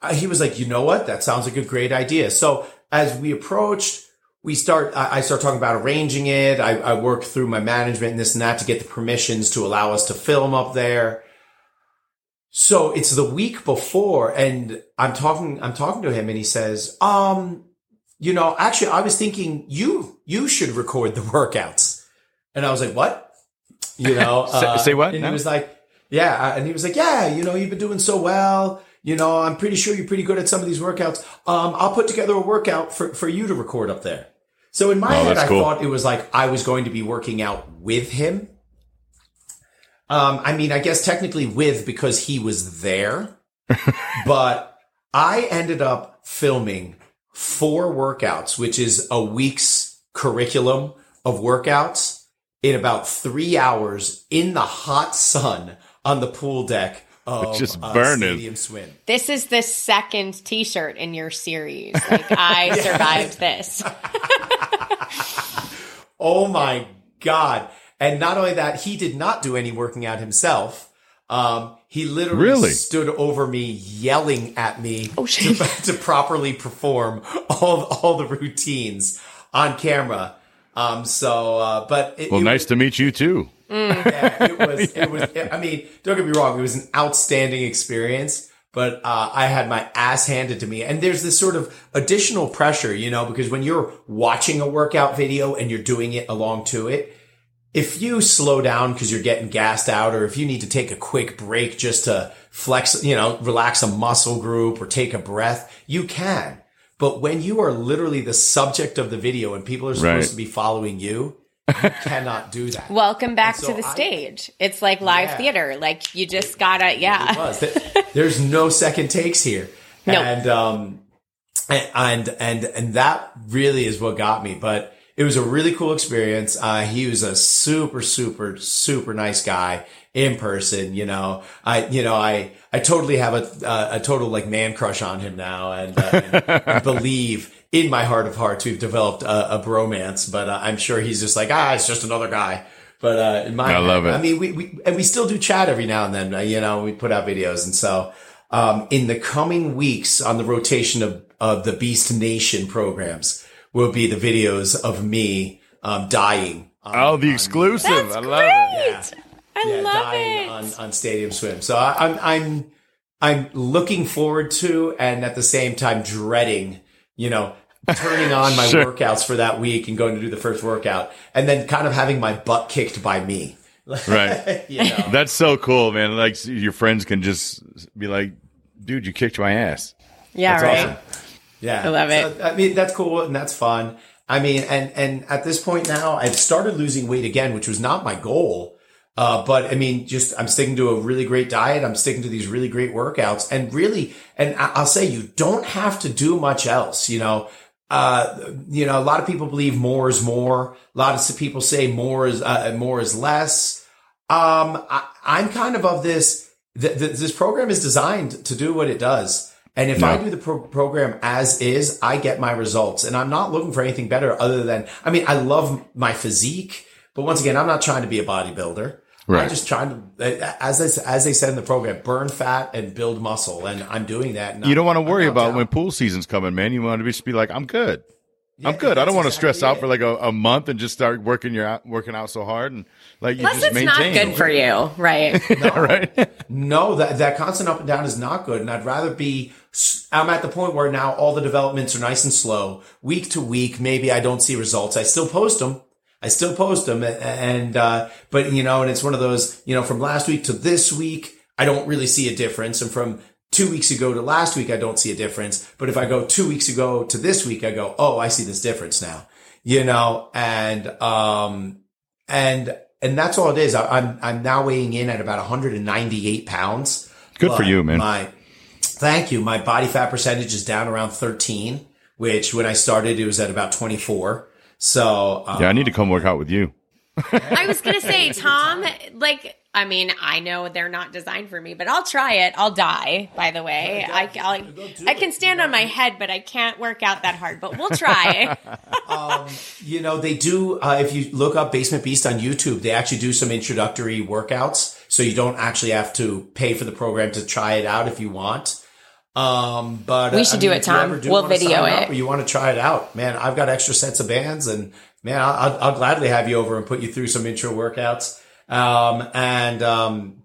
uh, he was like, you know what, that sounds like a great idea. So as we approached, we start. I, I start talking about arranging it. I, I work through my management and this and that to get the permissions to allow us to film up there. So it's the week before, and I'm talking. I'm talking to him, and he says, um. You know, actually, I was thinking you you should record the workouts, and I was like, "What?" You know, Say- uh, say what And now? he was like, "Yeah," and he was like, "Yeah, you know, you've been doing so well. You know, I'm pretty sure you're pretty good at some of these workouts. Um, I'll put together a workout for for you to record up there." So in my Oh, head, I cool. thought it was like I was going to be working out with him. Um, I mean, I guess technically with because he was there, but I ended up filming four workouts, which is a week's curriculum of workouts in about three hours in the hot sun on the pool deck of Just uh, burning. Stadium Swim. This is the second T-shirt in your series. Like I survived this. Oh my God. And not only that, he did not do any working out himself. Um, he literally Really? stood over me yelling at me Oh, shit. to, to properly perform all, all the routines on camera. Um, so, uh, but it, Well, it nice to meet you too. yeah, it was, it was, I mean, don't get me wrong. It was an outstanding experience, but, uh, I had my ass handed to me. And there's this sort of additional pressure, you know, because when you're watching a workout video and you're doing it along to it, if you slow down because you're getting gassed out or if you need to take a quick break just to flex, you know, relax a muscle group or take a breath, you can. But when you are literally the subject of the video and people are supposed Right. to be following you, you cannot do that. Welcome back so to the I- stage. it's like live Yeah. theater. Like you just gotta, yeah. It was. There's no second takes here. No. And um and and and that really is what got me. But it was a really cool experience. Uh he was a super, super, super nice guy in person, you know. I you know, I I totally have a uh, a total like man crush on him now and, uh, and, believe in my heart of hearts we've developed a, a bromance, but uh, I'm sure he's just like, ah, it's just another guy. But uh, in my I love it. I mean, we, we and we still do chat every now and then. Uh, you know, we put out videos, and so um, in the coming weeks on the rotation of of the Beast Nation programs will be the videos of me um, dying. On, Oh, the on- exclusive. That's I love great. it. I yeah, love dying it. on on Stadium Swim. So I, I'm I'm I'm looking forward to, and at the same time dreading. You know. turning on my Sure. workouts for that week and going to do the first workout and then kind of having my butt kicked by me. Right. you know. That's so cool, man. Like your friends can just be like, "Dude, you kicked my ass." yeah, That's right. awesome. Yeah, I love it. So, I mean, that's cool and that's fun. I mean, and and at this point now, I've started losing weight again, which was not my goal. Uh, but I mean, just I'm sticking to a really great diet. I'm sticking to these really great workouts, and really, and I'll say you don't have to do much else. You know, uh, you know, a lot of people believe more is more. A lot of people say more is uh, more is less. Um, I, I'm kind of of this. Th- th- this program is designed to do what it does, And if No. I do the pro- program as is, I get my results. And I'm not looking for anything better other than, I mean, I love my physique, but once again, I'm not trying to be a bodybuilder. Right. I'm just trying to, as they, as they said in the program, burn fat and build muscle. And I'm doing that. and You don't want to worry about down. when pool season's coming, man. You want to just be like, I'm good. I'm good. I don't want to stress exactly out it. for like a, a month and just start working your out, working out so hard and like you Plus, just it's maintain. not good for you, right? right? No, that, that constant up and down is not good. And I'd rather be, I'm at the point where now all the developments are nice and slow. Week to week, maybe I don't see results. I still post them. I still post them. And, uh, but you know, and it's one of those, you know, from last week to this week, I don't really see a difference. And from two weeks ago to last week, I don't see a difference. But if I go two weeks ago to this week, I go, Oh, I see this difference now, you know, and, um, and, and that's all it is. I, I'm, I'm now weighing in at about 198 pounds. Good for you, man. My, thank you. My body fat percentage is down around 13, which when I started, it was at about 24. So, um, Yeah, I need to come work out with you. I was gonna say, Tom, like, I mean, I know they're not designed for me, but I'll try it. I'll die. By the way, I, I'll, I can stand on my head, but I can't work out that hard. But we'll try. you know, they do, uh, if you look up Basement Beast on YouTube, they actually do some introductory workouts. So you don't actually have to pay for the program to try it out if you want. Um, but We should I do mean, it, if Tom. do We'll video sign up it. Or you want to try it out, man. I've got extra sets of bands and man, I'll, I'll, I'll gladly have you over and put you through some intro workouts. Um, and, um,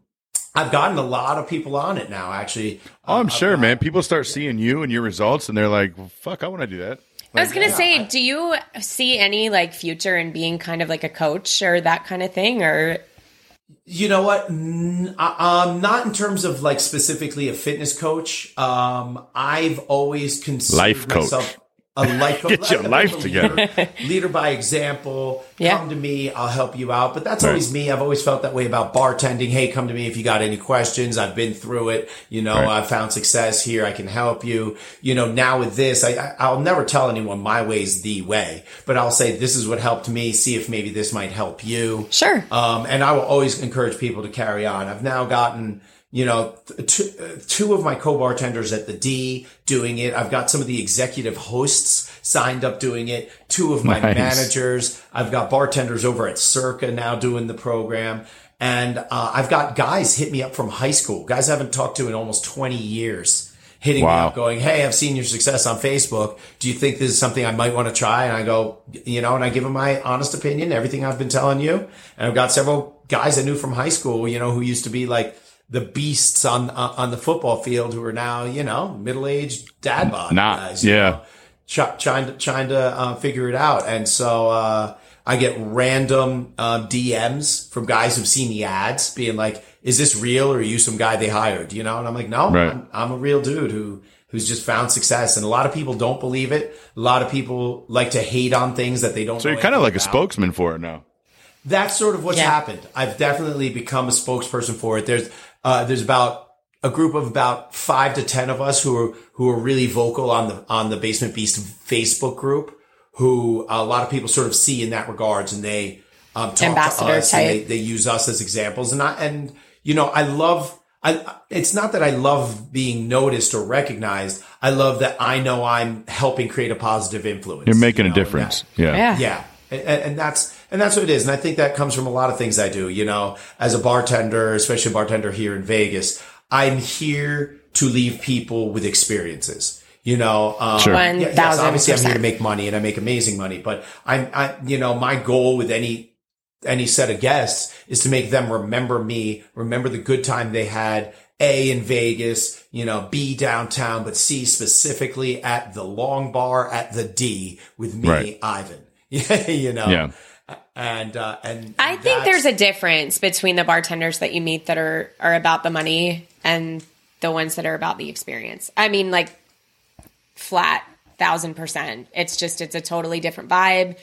I've gotten a lot of people on it now, actually. Oh, I'm Uh, sure, man. People start seeing you and your results, and they're like, well, "Fuck, I want to do that." I was gonna say, do you see any like future in being kind of like a coach or that kind of thing, or You know what? N- uh, um, not in terms of like specifically a fitness coach. Um, I've always considered Life coach. myself a life. Get your life leader- together. Leader by example. Yeah. Come to me, I'll help you out. But that's Right. always me. I've always felt that way about bartending. Hey, come to me if you got any questions. I've been through it. You know, Right. I've found success here. I can help you. You know, now with this, I, I, I'll never tell anyone my way's the way, but I'll say this is what helped me. See if maybe this might help you. sure? Um, and I will always encourage people to carry on. I've now gotten, you know, two, uh, two of my co-bartenders at the D doing it. I've got some of the executive hosts signed up doing it. Two of my Nice. managers. I've got bartenders over at Circa now doing the program. And, uh, I've got guys hit me up from high school, guys I haven't talked to in almost 20 years. Hitting me up going, Hey, I've seen your success on Facebook. Do you think this is something I might want to try? And I go, you know, and I give them my honest opinion, everything I've been telling you. And I've got several guys I knew from high school, you know, who used to be like the beasts on, uh, on the football field who are now, you know, middle-aged dad bod Not- guys. yeah. know, try- trying to, trying to, uh, figure it out. And so, uh, I get random, um, DMs from guys who've seen the ads being like, is this real or are you some guy they hired? You know? And I'm like, no, Right. I'm, I'm a real dude who, who's just found success. And a lot of people don't believe it. A lot of people like to hate on things that they don't So know you're kind of like anything a spokesman for it now. That's sort of what's Yeah. happened. I've definitely become a spokesperson for it. There's, uh, there's about a group of about five to 10 of us who are, who are really vocal on the, on the Basement Beast Facebook group, who a lot of people sort of see in that regards and they, um, talk to Ambassador us and they, they use us as examples. And I, and, you know, I love, I, it's not that I love being noticed or recognized. I love that I know I'm helping create a positive influence. You're making you a know, and difference. that- Yeah. yeah. yeah. And, and that's, and that's what it is. And I think that comes from a lot of things I do, you know, as a bartender, especially a bartender here in Vegas, I'm here to leave people with experiences, you know, um, Sure. yeah, yes, 1000%. obviously I'm here to make money and I make amazing money, but I'm, I, you know, my goal with any, any set of guests is to make them remember me, remember the good time they had, A in Vegas, you know, B downtown, but C specifically at the long bar at the D with me, Right. Ivan. Yeah, you know. Yeah. And uh and I think there's a difference between the bartenders that you meet that are are about the money and the ones that are about the experience. I mean, like flat thousand percent. It's just it's a totally different vibe,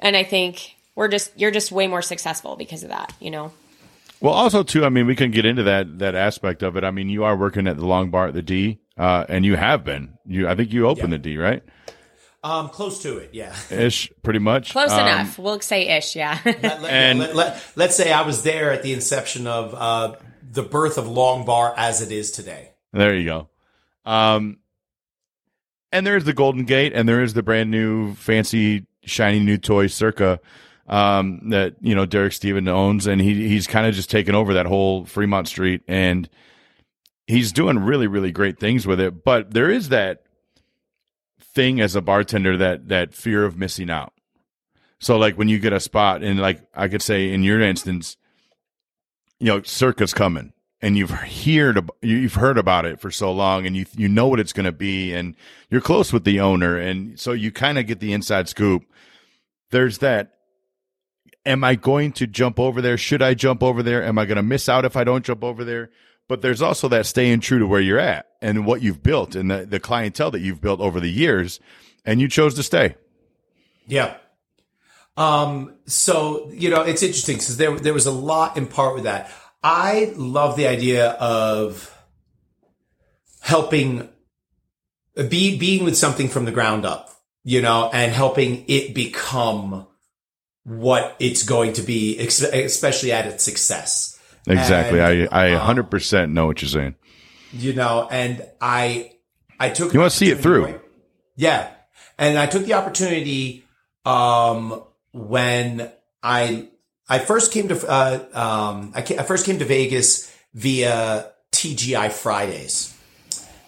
and I think we're just you're just way more successful because of that. You know. Well, also too, I mean, we can get into that that aspect of it. I mean, you are working at the Long Bar at the D, uh, and you have been. You, I think you opened the D, right? Um close to it, yeah. Ish, pretty much. Close Um, enough. We'll say ish. Yeah. Let, let- And- let, let, let's say I was there at the inception of uh the birth of Long Bar as it is today. There you go. Um, and there's the Golden Gate, and there is the brand new, fancy, shiny new toy Circa um, that you know Derek Stevens owns, and he he's kind of just taken over that whole Fremont Street, and he's doing really really great things with it. But there is that thing as a bartender that that fear of missing out. So like when you get a spot, and like I could say in your instance, you know, Circa's coming and you've heard you've heard about it for so long and you you know what it's going to be and you're close with the owner and so you kind of get the inside scoop. There's that am i going to jump over there? Should i jump over there? Am i going to miss out if i don't jump over there but there's also that staying true to where you're at and what you've built and the, the clientele that you've built over the years and you chose to stay. Yeah. Um so you know it's interesting because there there was a lot in part with that. I love the idea of helping be being with something from the ground up, you know, and helping it become what it's going to be, especially at its success. Exactly. And, I, I 100% um, know what you're saying. You know, and I, I took, you want to see it through. Yeah. And I took the opportunity, um, when I I first came to uh, um, I, I, first came to Vegas via TGI Fridays.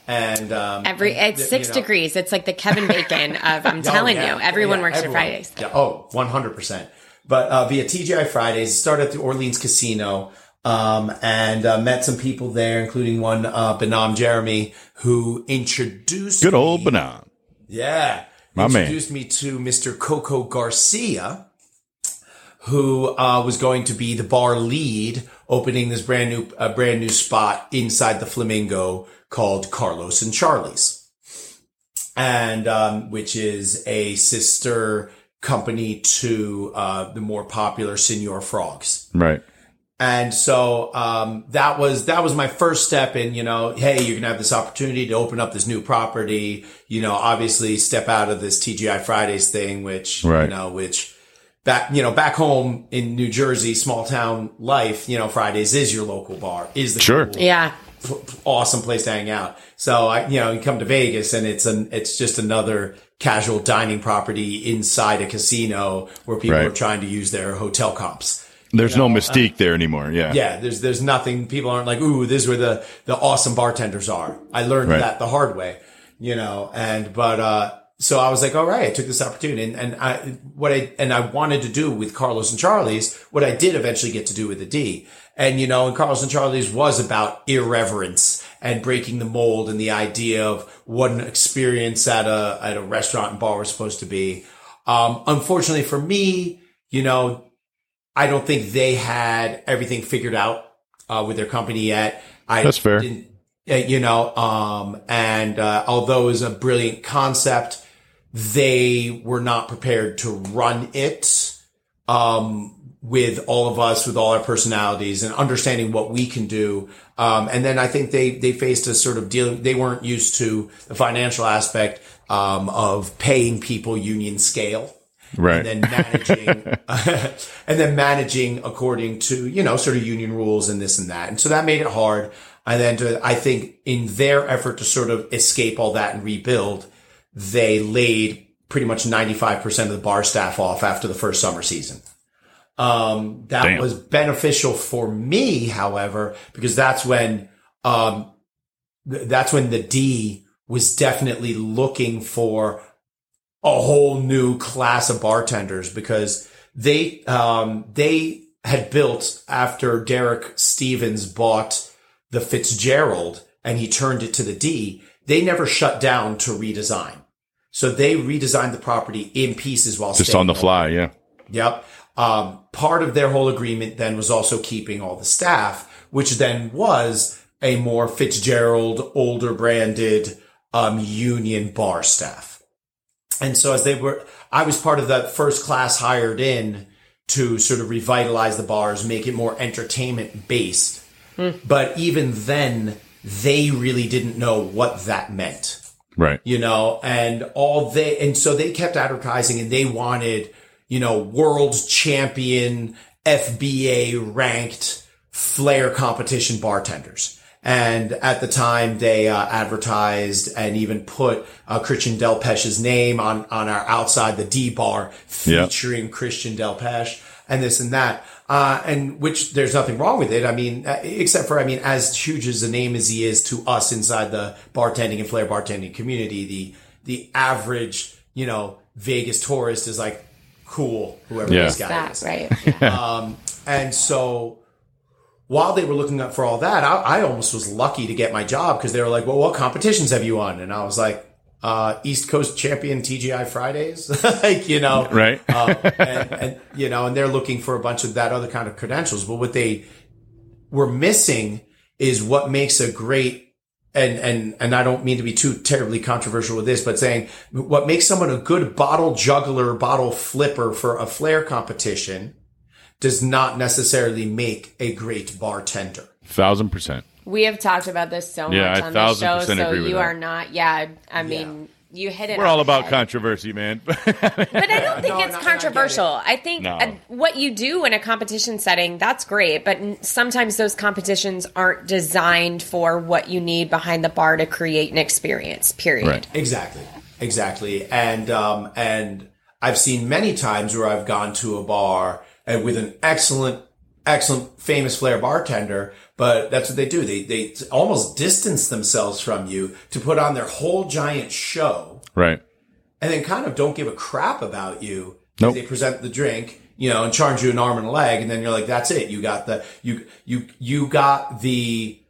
And um, every it's six you know, degrees. It's like the Kevin Bacon of I'm oh, telling yeah, you, everyone yeah, works everyone. Fridays. Yeah, oh, 100 percent. But uh, via TGI Fridays, started at the Orleans Casino. Um, and uh, met some people there, including one uh, Benam Jeremy, who introduced good old me, Benam. Yeah, my introduced man. me to Mr. Coco Garcia, who uh, was going to be the bar lead, opening this brand new a brand new spot inside the Flamingo called Carlos and Charlie's, and um, which is a sister company to uh, the more popular Señor Frogs. Right. And so um, that was that was my first step in, you know, hey, you're gonna have this opportunity to open up this new property. You know, obviously step out of this TGI Fridays thing, which right. you know, which back, you know, back home in New Jersey, small town life, you know, Fridays is your local bar, is the sure. Cool, yeah. awesome place to hang out. So I, you know, you come to Vegas and it's an, it's just another casual dining property inside a casino where people right. are trying to use their hotel comps. There's you know, no mystique uh, there anymore. Yeah. Yeah. There's, there's nothing. People aren't like, Ooh, this is where the, the awesome bartenders are. I learned right. that the hard way, you know, and, but, uh, so I was like, all right, I took this opportunity and, and I, what I, and I wanted to do with Carlos and Charlie's, what I did eventually get to do with the D. And, you know, and Carlos and Charlie's was about irreverence and breaking the mold and the idea of what an experience at a, at a restaurant and bar was supposed to be. Um, unfortunately for me, you know, I don't think they had everything figured out, uh, with their company yet. I That's fair. you know, um, and, uh, although it was a brilliant concept, they were not prepared to run it um, with all of us, with all our personalities, and understanding what we can do. Um, and then I think they they faced a sort of deal. They weren't used to the financial aspect um, of paying people union scale. Right. And then managing, and then managing according to, you know, sort of union rules and this and that. And so that made it hard. And then to, I think in their effort to sort of escape all that and rebuild, they laid pretty much 95% of the bar staff off after the first summer season. Um, that Damn. was beneficial for me, however, because that's when, um, th- that's when the D was definitely looking for a whole new class of bartenders because they, um, they had built after Derek Stevens bought the Fitzgerald and he turned it to the D. They never shut down to redesign. So they redesigned the property in pieces while just on the fly. Yeah. Yep. Um, part of their whole agreement then was also keeping all the staff, which then was a more Fitzgerald, older branded, um, union bar staff. And so as they were, I was part of that first class hired in to sort of revitalize the bars, make it more entertainment based. Mm. But even then, they really didn't know what that meant. Right. You know, and all they, and so they kept advertising and they wanted, you know, world champion FBA ranked flair competition bartenders. And at the time, they uh, advertised and even put uh, Christian Delpech's name on on our outside the D bar Yep. featuring Christian Delpech and this and that. Uh, and which there's nothing wrong with it. I mean, uh, except for, I mean, as huge as a name as he is to us inside the bartending and flair bartending community, the, the average, you know, Vegas tourist is like, cool, whoever Yeah. this guy That is. right? Yeah. And so while they were looking up for all that, I, I almost was lucky to get my job because they were like, well, what competitions have you won? And I was like, uh, East Coast champion TGI Fridays, like, you know, Right. uh, and, and, you know, and they're looking for a bunch of that other kind of credentials. But what they were missing is what makes a great, and, and, and I don't mean to be too terribly controversial with this, but saying what makes someone a good bottle juggler, bottle flipper for a flair competition does not necessarily make a great bartender. Thousand percent. We have talked about this so Yeah, much on the show, percent so agree with you that. are not. Yeah, I mean, you hit it. We're on all the about head. controversy, man. But I don't think No, it's no, I it. controversial. I think No. uh, what you do in a competition setting, that's great. But n- sometimes those competitions aren't designed for what you need behind the bar to create an experience, period. Right. Exactly. Exactly. And, um, and I've seen many times where I've gone to a bar and with an excellent, excellent famous flair bartender, but that's what they do. They, they almost distance themselves from you to put on their whole giant show right. and then kind of don't give a crap about you. Nope. They present the drink, you know, and charge you an arm and a leg. And then you're like, that's it. You got the, you, you, you got the,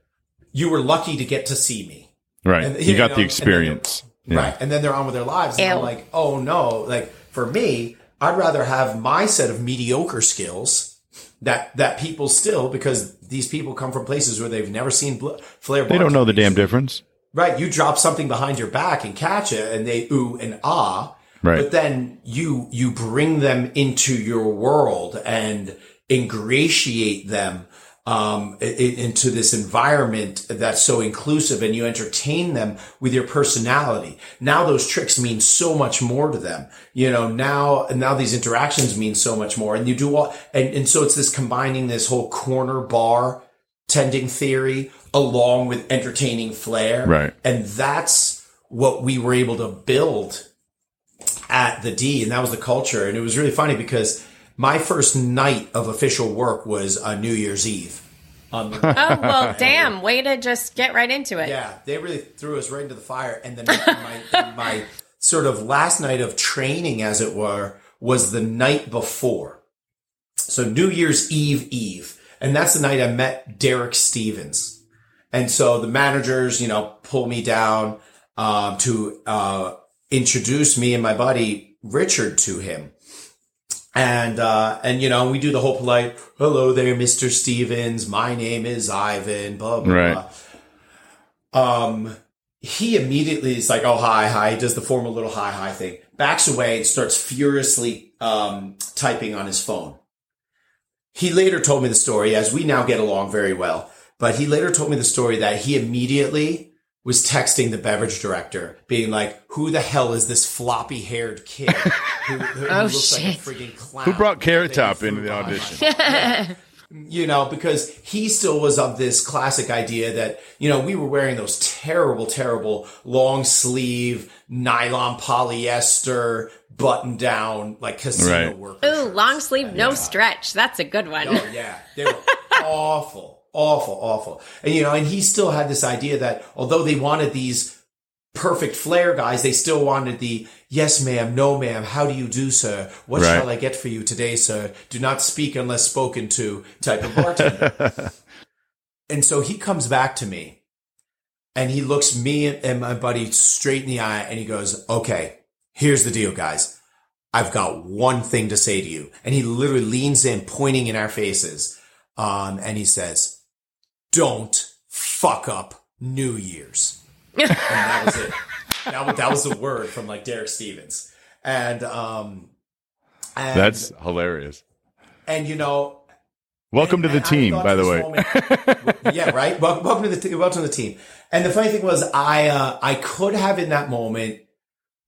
you were lucky to get to see me. Right. And- you you got know, the and experience. Yeah. Right. And then they're on with their lives. And I'm like, oh no. Like for me, I'd rather have my set of mediocre skills that, that people still, because these people come from places where they've never seen bl- flair. They don't know the damn difference. Right. You drop something behind your back and catch it and they ooh and ah. Right. But then you, you bring them into your world and ingratiate them, um, into this environment that's so inclusive and you entertain them with your personality. Now those tricks mean so much more to them. You know, now, now these interactions mean so much more and you do all, and, and so it's this combining this whole corner bar tending theory along with entertaining flair. Right. And that's what we were able to build at the D. And that was the culture. And it was really funny because my first night of official work was uh, New Year's Eve. On the, Oh well, damn! Way to just get right into it. yeah, they really threw us right into the fire. And then my, my sort of last night of training, as it were, was the night before. So New Year's Eve Eve. And that's the night I met Derek Stevens. And so the managers, you know, pull me down um, to uh, introduce me and my buddy Richard to him. And, uh, and, you know, we do the whole polite, hello there, Mr. Stevens. My name is Ivan, blah, blah, Right. blah um, he immediately is like, oh, hi, hi, he does the formal little hi, hi thing, backs away and starts furiously um, typing on his phone. He later told me the story, as we now get along very well, but he later told me the story that he immediately was texting the beverage director, being like, who the hell is this floppy haired kid who, who Oh, looks shit. like a freaking clown? Who brought Carrot Top threw into the audition? back?" you know, because he still was of this classic idea that, you know, we were wearing those terrible, terrible long sleeve nylon polyester button down, like casino Right. workers. Ooh, long sleeve, no stretch. That's a good one. Oh yeah, they were awful, awful, awful. And you know, and he still had this idea that although they wanted these perfect flair guys, they still wanted the yes, ma'am, no, ma'am. How do you do, sir? What Right. shall I get for you today, sir? Do not speak unless spoken to. Type of bartender. and so he comes back to me, and he looks me and my buddy straight in the eye, and he goes, "Okay, here's the deal, guys." I've got one thing to say to you. And he literally leans in, pointing in our faces. Um, and he says, don't fuck up New Year's. and that was it. That was, that was the word from like Derek Stevens. And, um, and, That's hilarious. and you know, Welcome to the team, by the way. moment- yeah, right. Wel- Welcome to the t- welcome to the team. And the funny thing was, I uh, I could have in that moment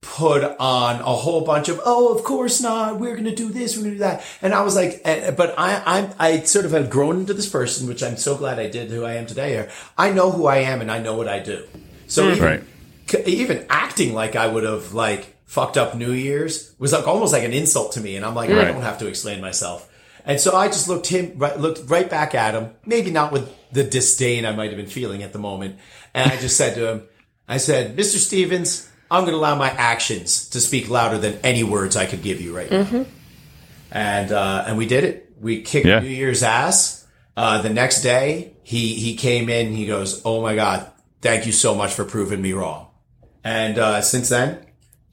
put on a whole bunch of, oh, of course not. We're going to do this. We're going to do that. And I was like, eh, but I, I'm, I sort of have grown into this person, which I'm so glad I did who I am today here. I know who I am and I know what I do. So even, Right. even acting like I would have like fucked up New Year's was like almost like an insult to me. And I'm like, I don't have to explain myself. And so I just looked him right, looked right back at him, maybe not with the disdain I might have been feeling at the moment. And I just said to him, I said, Mr. Stevens, I'm going to allow my actions to speak louder than any words I could give you right now. And, uh, and we did it. We kicked Yeah. New Year's ass. Uh, the next day he, he came in, he goes, Oh my God, thank you so much for proving me wrong. And, uh, since then,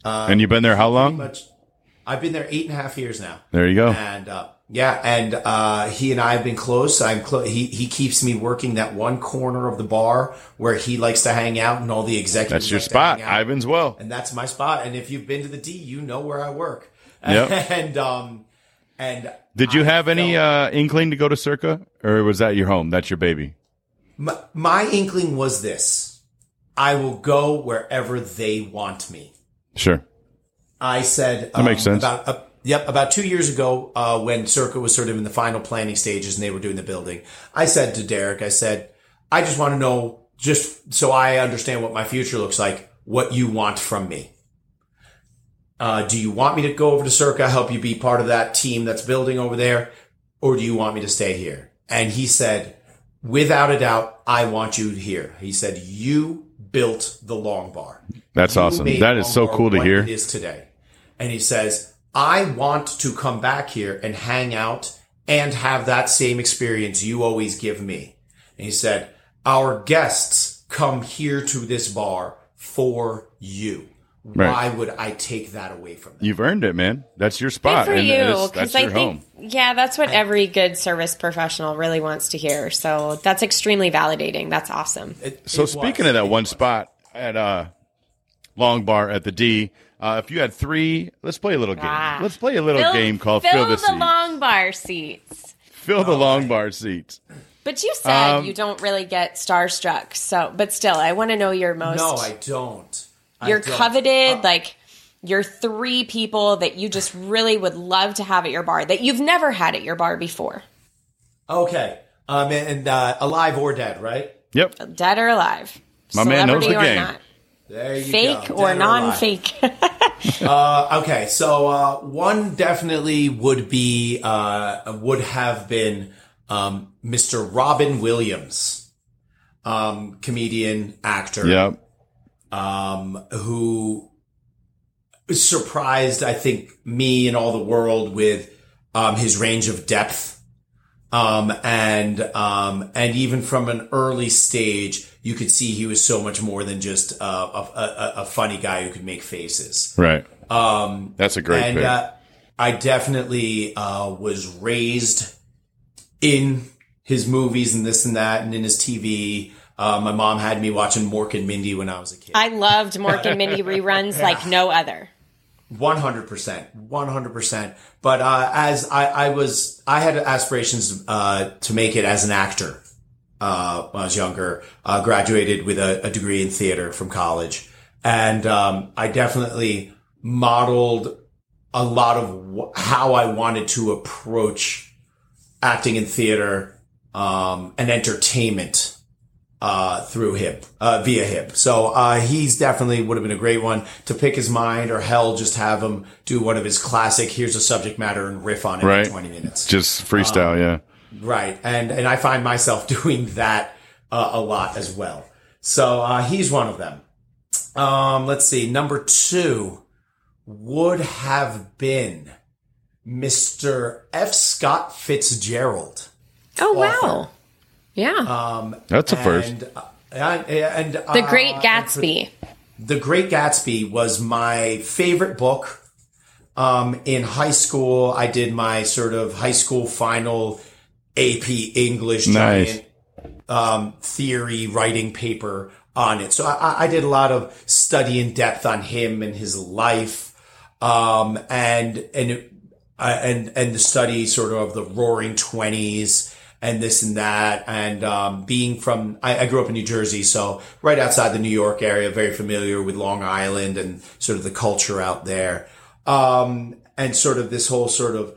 and you've been there how long? much, I've been there eight and a half years now. There you go. And uh, yeah, and uh, he and I have been close. I'm clo- he he keeps me working that one corner of the bar where he likes to hang out, and all the executives. That's your spot. Ivan's Well. and that's my spot. And if you've been to the D, you know where I work. Yep. and um, and Did you I have any uh, inkling to go to Circa, or was that your home? That's your baby. my, my inkling was this: I will go wherever they want me. Sure. I said That makes sense. About uh, yep, about two years ago, uh, when Circa was sort of in the final planning stages and they were doing the building, I said to Derek, I said, I just want to know, just so I understand what my future looks like, what you want from me. Uh, do you want me to go over to Circa, help you be part of that team that's building over there, or do you want me to stay here? And he said, without a doubt, I want you here. He said, you built the long bar. That's You awesome. That is so cool to hear. It is today, and he says, "I want to come back here and hang out and have that same experience you always give me." And he said, "Our guests come here to this bar for you. Right. Why would I take that away from them?" You've earned it, man. That's your Good spot. for and you, it's- because that's I your think, home. yeah, that's what every good service professional really wants to hear. So that's extremely validating. That's awesome. It- So it speaking was. of that one was. spot at uh, Long Bar at the D, uh, if you had three, let's play a little game. Ah. let's play a little Fill- game called fill, Fill the, the long bar seats. Fill the Long Bar seats. But you said Um, you don't really get starstruck. So, but still, I want to know your most. No, I don't. You're coveted, Uh, like your three people that you just really would love to have at your bar that you've never had at your bar before, okay, um, and uh, alive or dead, right? Yep. dead or alive. My man knows Celebrity the or game. not. There you Fake go. or non-fake. Uh, okay, so uh, one definitely would be uh, would have been um, Mr. Robin Williams, um, comedian actor, Yep. um, who surprised I think me and all the world with um, his range of depth, um, and um, and even from an early stage, you could see he was so much more than just uh, a, a, a funny guy who could make faces. Right. Um, That's a great and pick. uh, I definitely uh, was raised in his movies and this and that, and in his TV. Uh, my mom had me watching Mork and Mindy when I was a kid. I loved Mork and Mindy reruns like no other. One hundred percent, one hundred percent. But uh, as I, I was, I had aspirations uh, to make it as an actor. Uh, when I was younger, uh, graduated with a, a degree in theater from college, and um, I definitely modeled a lot of wh- how I wanted to approach acting in theater um, and entertainment uh, through him, uh, via him. So, uh, he's definitely would have been a great one to pick his mind or hell, just have him do one of his classic, here's a subject matter and riff on it Right. in 20 minutes. Just freestyle, Um, yeah. Right. And, and I find myself doing that uh, a lot as well. So, uh, he's one of them. Um, let's see. Number two would have been Mr. F. Scott Fitzgerald. Oh Author. wow, yeah. That's a first. And, uh, and, and the Great uh, Gatsby. The Great Gatsby was my favorite book. Um, in high school, I did my sort of high school final AP English Nice. giant um, theory writing paper on it. So I, I did a lot of study in depth on him and his life, um, and and it, uh, and and the study sort of of the Roaring Twenties and this and that. And um, being from, I, I, grew up in New Jersey, so right outside the New York area, very familiar with Long Island and sort of the culture out there. Um, and sort of this whole sort of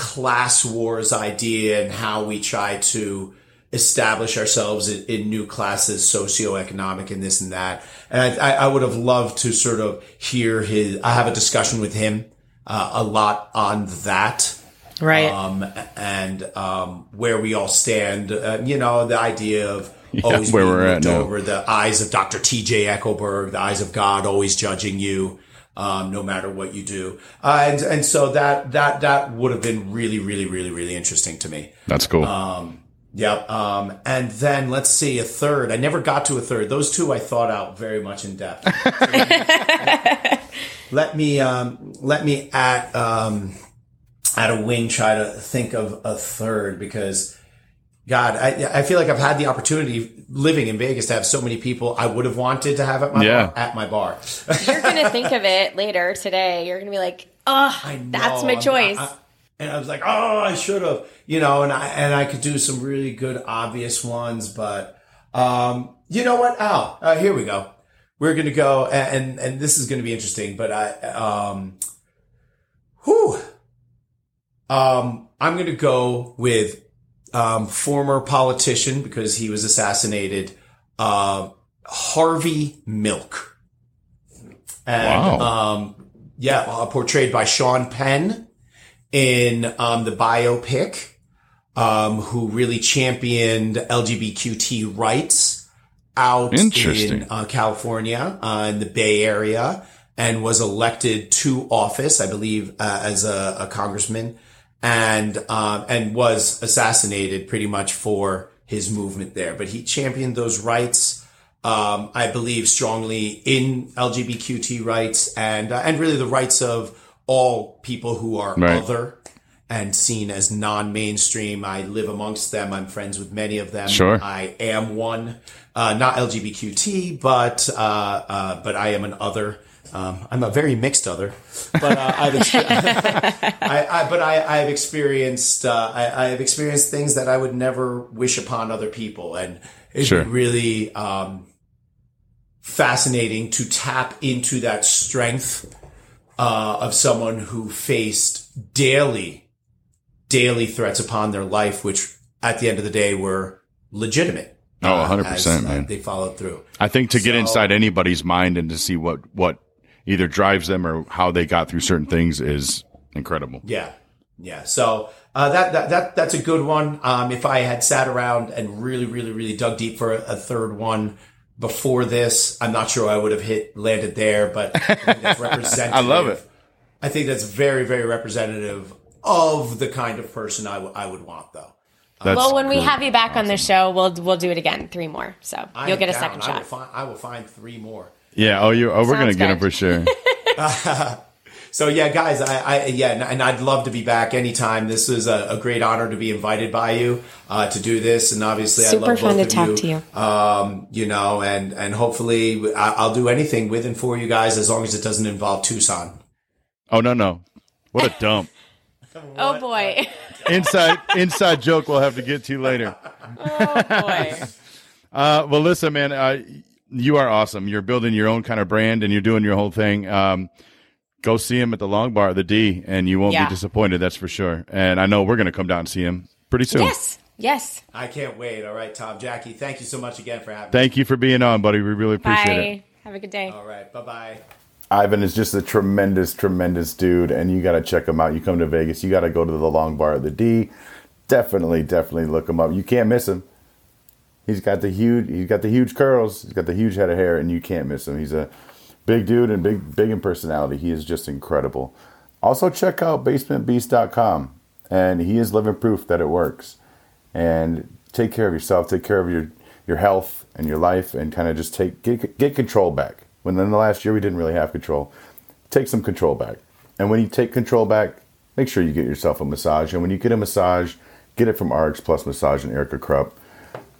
class wars idea and how we try to establish ourselves in, in new classes, socioeconomic and this and that. And I, I, would have loved to sort of hear his, I have a discussion with him uh, a lot on that right? Um, and um, where we all stand. Uh, you know, the idea of yeah, always where being we're looked at now. over the eyes of Dr. T.J. Eckleburg, the eyes of God, always judging you. Um, no matter what you do, uh, and and so that that that would have been really really really really interesting to me. That's cool. Um, Yep. Um, and then let's see a third. I never got to a third. Those two I thought out very much in depth. let me um, let me at um, at a wing try to think of a third because God, I, I feel like I've had the opportunity living in Vegas to have so many people I would have wanted to have at my Yeah. bar, at my bar. You're gonna think of it later today. You're gonna be like, oh, that's my I'm- choice. I- I- and I was like, oh, I should have, you know, and I and I could do some really good obvious ones, but um, you know what? Al, uh, here we go. We're gonna go, and and this is gonna be interesting, but I um, whew, um, I'm gonna go with um, former politician because he was assassinated, uh, Harvey Milk. And, Wow. um, yeah, uh, portrayed by Sean Penn in, um, the biopic, um, who really championed LGBTQT rights out in uh, California, uh, in the Bay Area and was elected to office, I believe, uh, as a, a congressman and, um, and was assassinated pretty much for his movement there. But he championed those rights, um, I believe strongly in LGBTQT rights and, uh, and really the rights of all people who are Right. other and seen as non-mainstream. I live amongst them. I'm friends with many of them. Sure. I am one, uh, not LGBTQT, but, uh, uh, but I am an other. Um, I'm a very mixed other, but uh, I've, I, I, but I, I've experienced, uh, I, I've experienced things that I would never wish upon other people, and it's Sure. really um, fascinating to tap into that strength uh, of someone who faced daily, daily threats upon their life, which at the end of the day were legitimate. Oh, uh, 100%, as, uh, man. They followed through. I think to get inside anybody's mind and to see what what either drives them or how they got through certain things is incredible. Yeah, yeah. So uh, that that that that's a good one. Um, if I had sat around and really, really, really dug deep for a, a third one before this, I'm not sure I would have hit landed there. But I think that's representative. I love it. I think that's very, very representative of the kind of person I, w- I would want, though. That's well, when we great. have you back on the show, we'll we'll do it again. Three more, so I you'll am get a down. second I will, shot. find, I will find three more. Yeah, oh, you oh, we're gonna Sounds get him for sure. So yeah, guys, I, I yeah, and- and I'd love to be back anytime. This is a, a great honor to be invited by you uh, to do this, and obviously, I Super love fun both to of talk to you. Um, you know, and and hopefully, I- I'll do anything with and for you guys as long as it doesn't involve Tucson. Oh no no, what a dump. Oh boy, inside inside joke we'll have to get to later. oh boy. Uh, well, listen, man, uh, you are awesome. You're building your own kind of brand and you're doing your whole thing. Um, go see him at the Long Bar, the D, and you won't Yeah. be disappointed. That's for sure. And I know we're gonna come down and see him pretty soon. Yes, yes. I can't wait. All right, Tom, Jackie, thank you so much again for having me. Thank you for being on, buddy. We really appreciate it. Have a good day. All right, bye bye. Ivan is just a tremendous, tremendous dude, and you got to check him out. You come to Vegas, you got to go to the Long Bar at the D. Definitely, definitely look him up. You can't miss him. He's got the huge, he's got the huge curls. He's got the huge head of hair, and you can't miss him. He's a big dude and big, big in personality. He is just incredible. Also, check out basementbeast.com, and he is living proof that it works. And take care of yourself. Take care of your your health and your life, and kind of just take get, get control back. When in the last year we didn't really have control, take some control back. And when you take control back, make sure you get yourself a massage. And when you get a massage, get it from RX Plus Massage and Erica Krupp.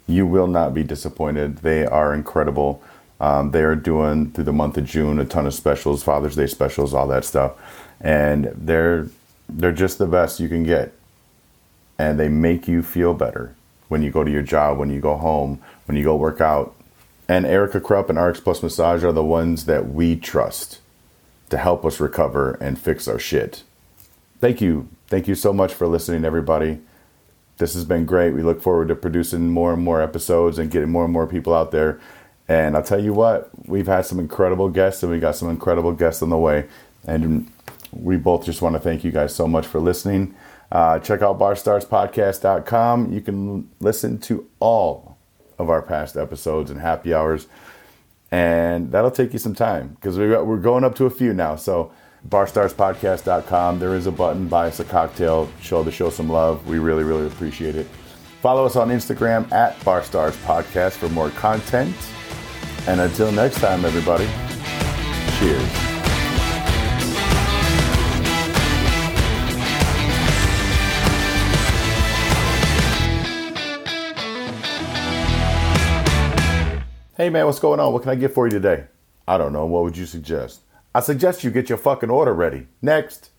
You will not be disappointed. They are incredible. Um, they are doing through the month of June a ton of specials, Father's Day specials, all that stuff, and they're they're just the best you can get, and they make you feel better. when you go to your job, when you go home, when you go work out. And Erica Krupp and RX Plus Massage are the ones that we trust to help us recover and fix our shit. Thank you. Thank you so much for listening, everybody. This has been great. We look forward to producing more and more episodes and getting more and more people out there. And I'll tell you what, we've had some incredible guests and we got some incredible guests on the way. And we both just want to thank you guys so much for listening. Uh, check out barstarspodcast.com. You can listen to all of our past episodes and happy hours. And that'll take you some time because we we're going up to a few now. So, barstarspodcast.com. There is a button, buy us a cocktail, show the show some love. We really, really appreciate it. Follow us on Instagram at Barstars Podcast for more content. And until next time, everybody, cheers. Hey man, what's going on? What can I get for you today? I don't know. What would you suggest? I suggest you get your fucking order ready. Next.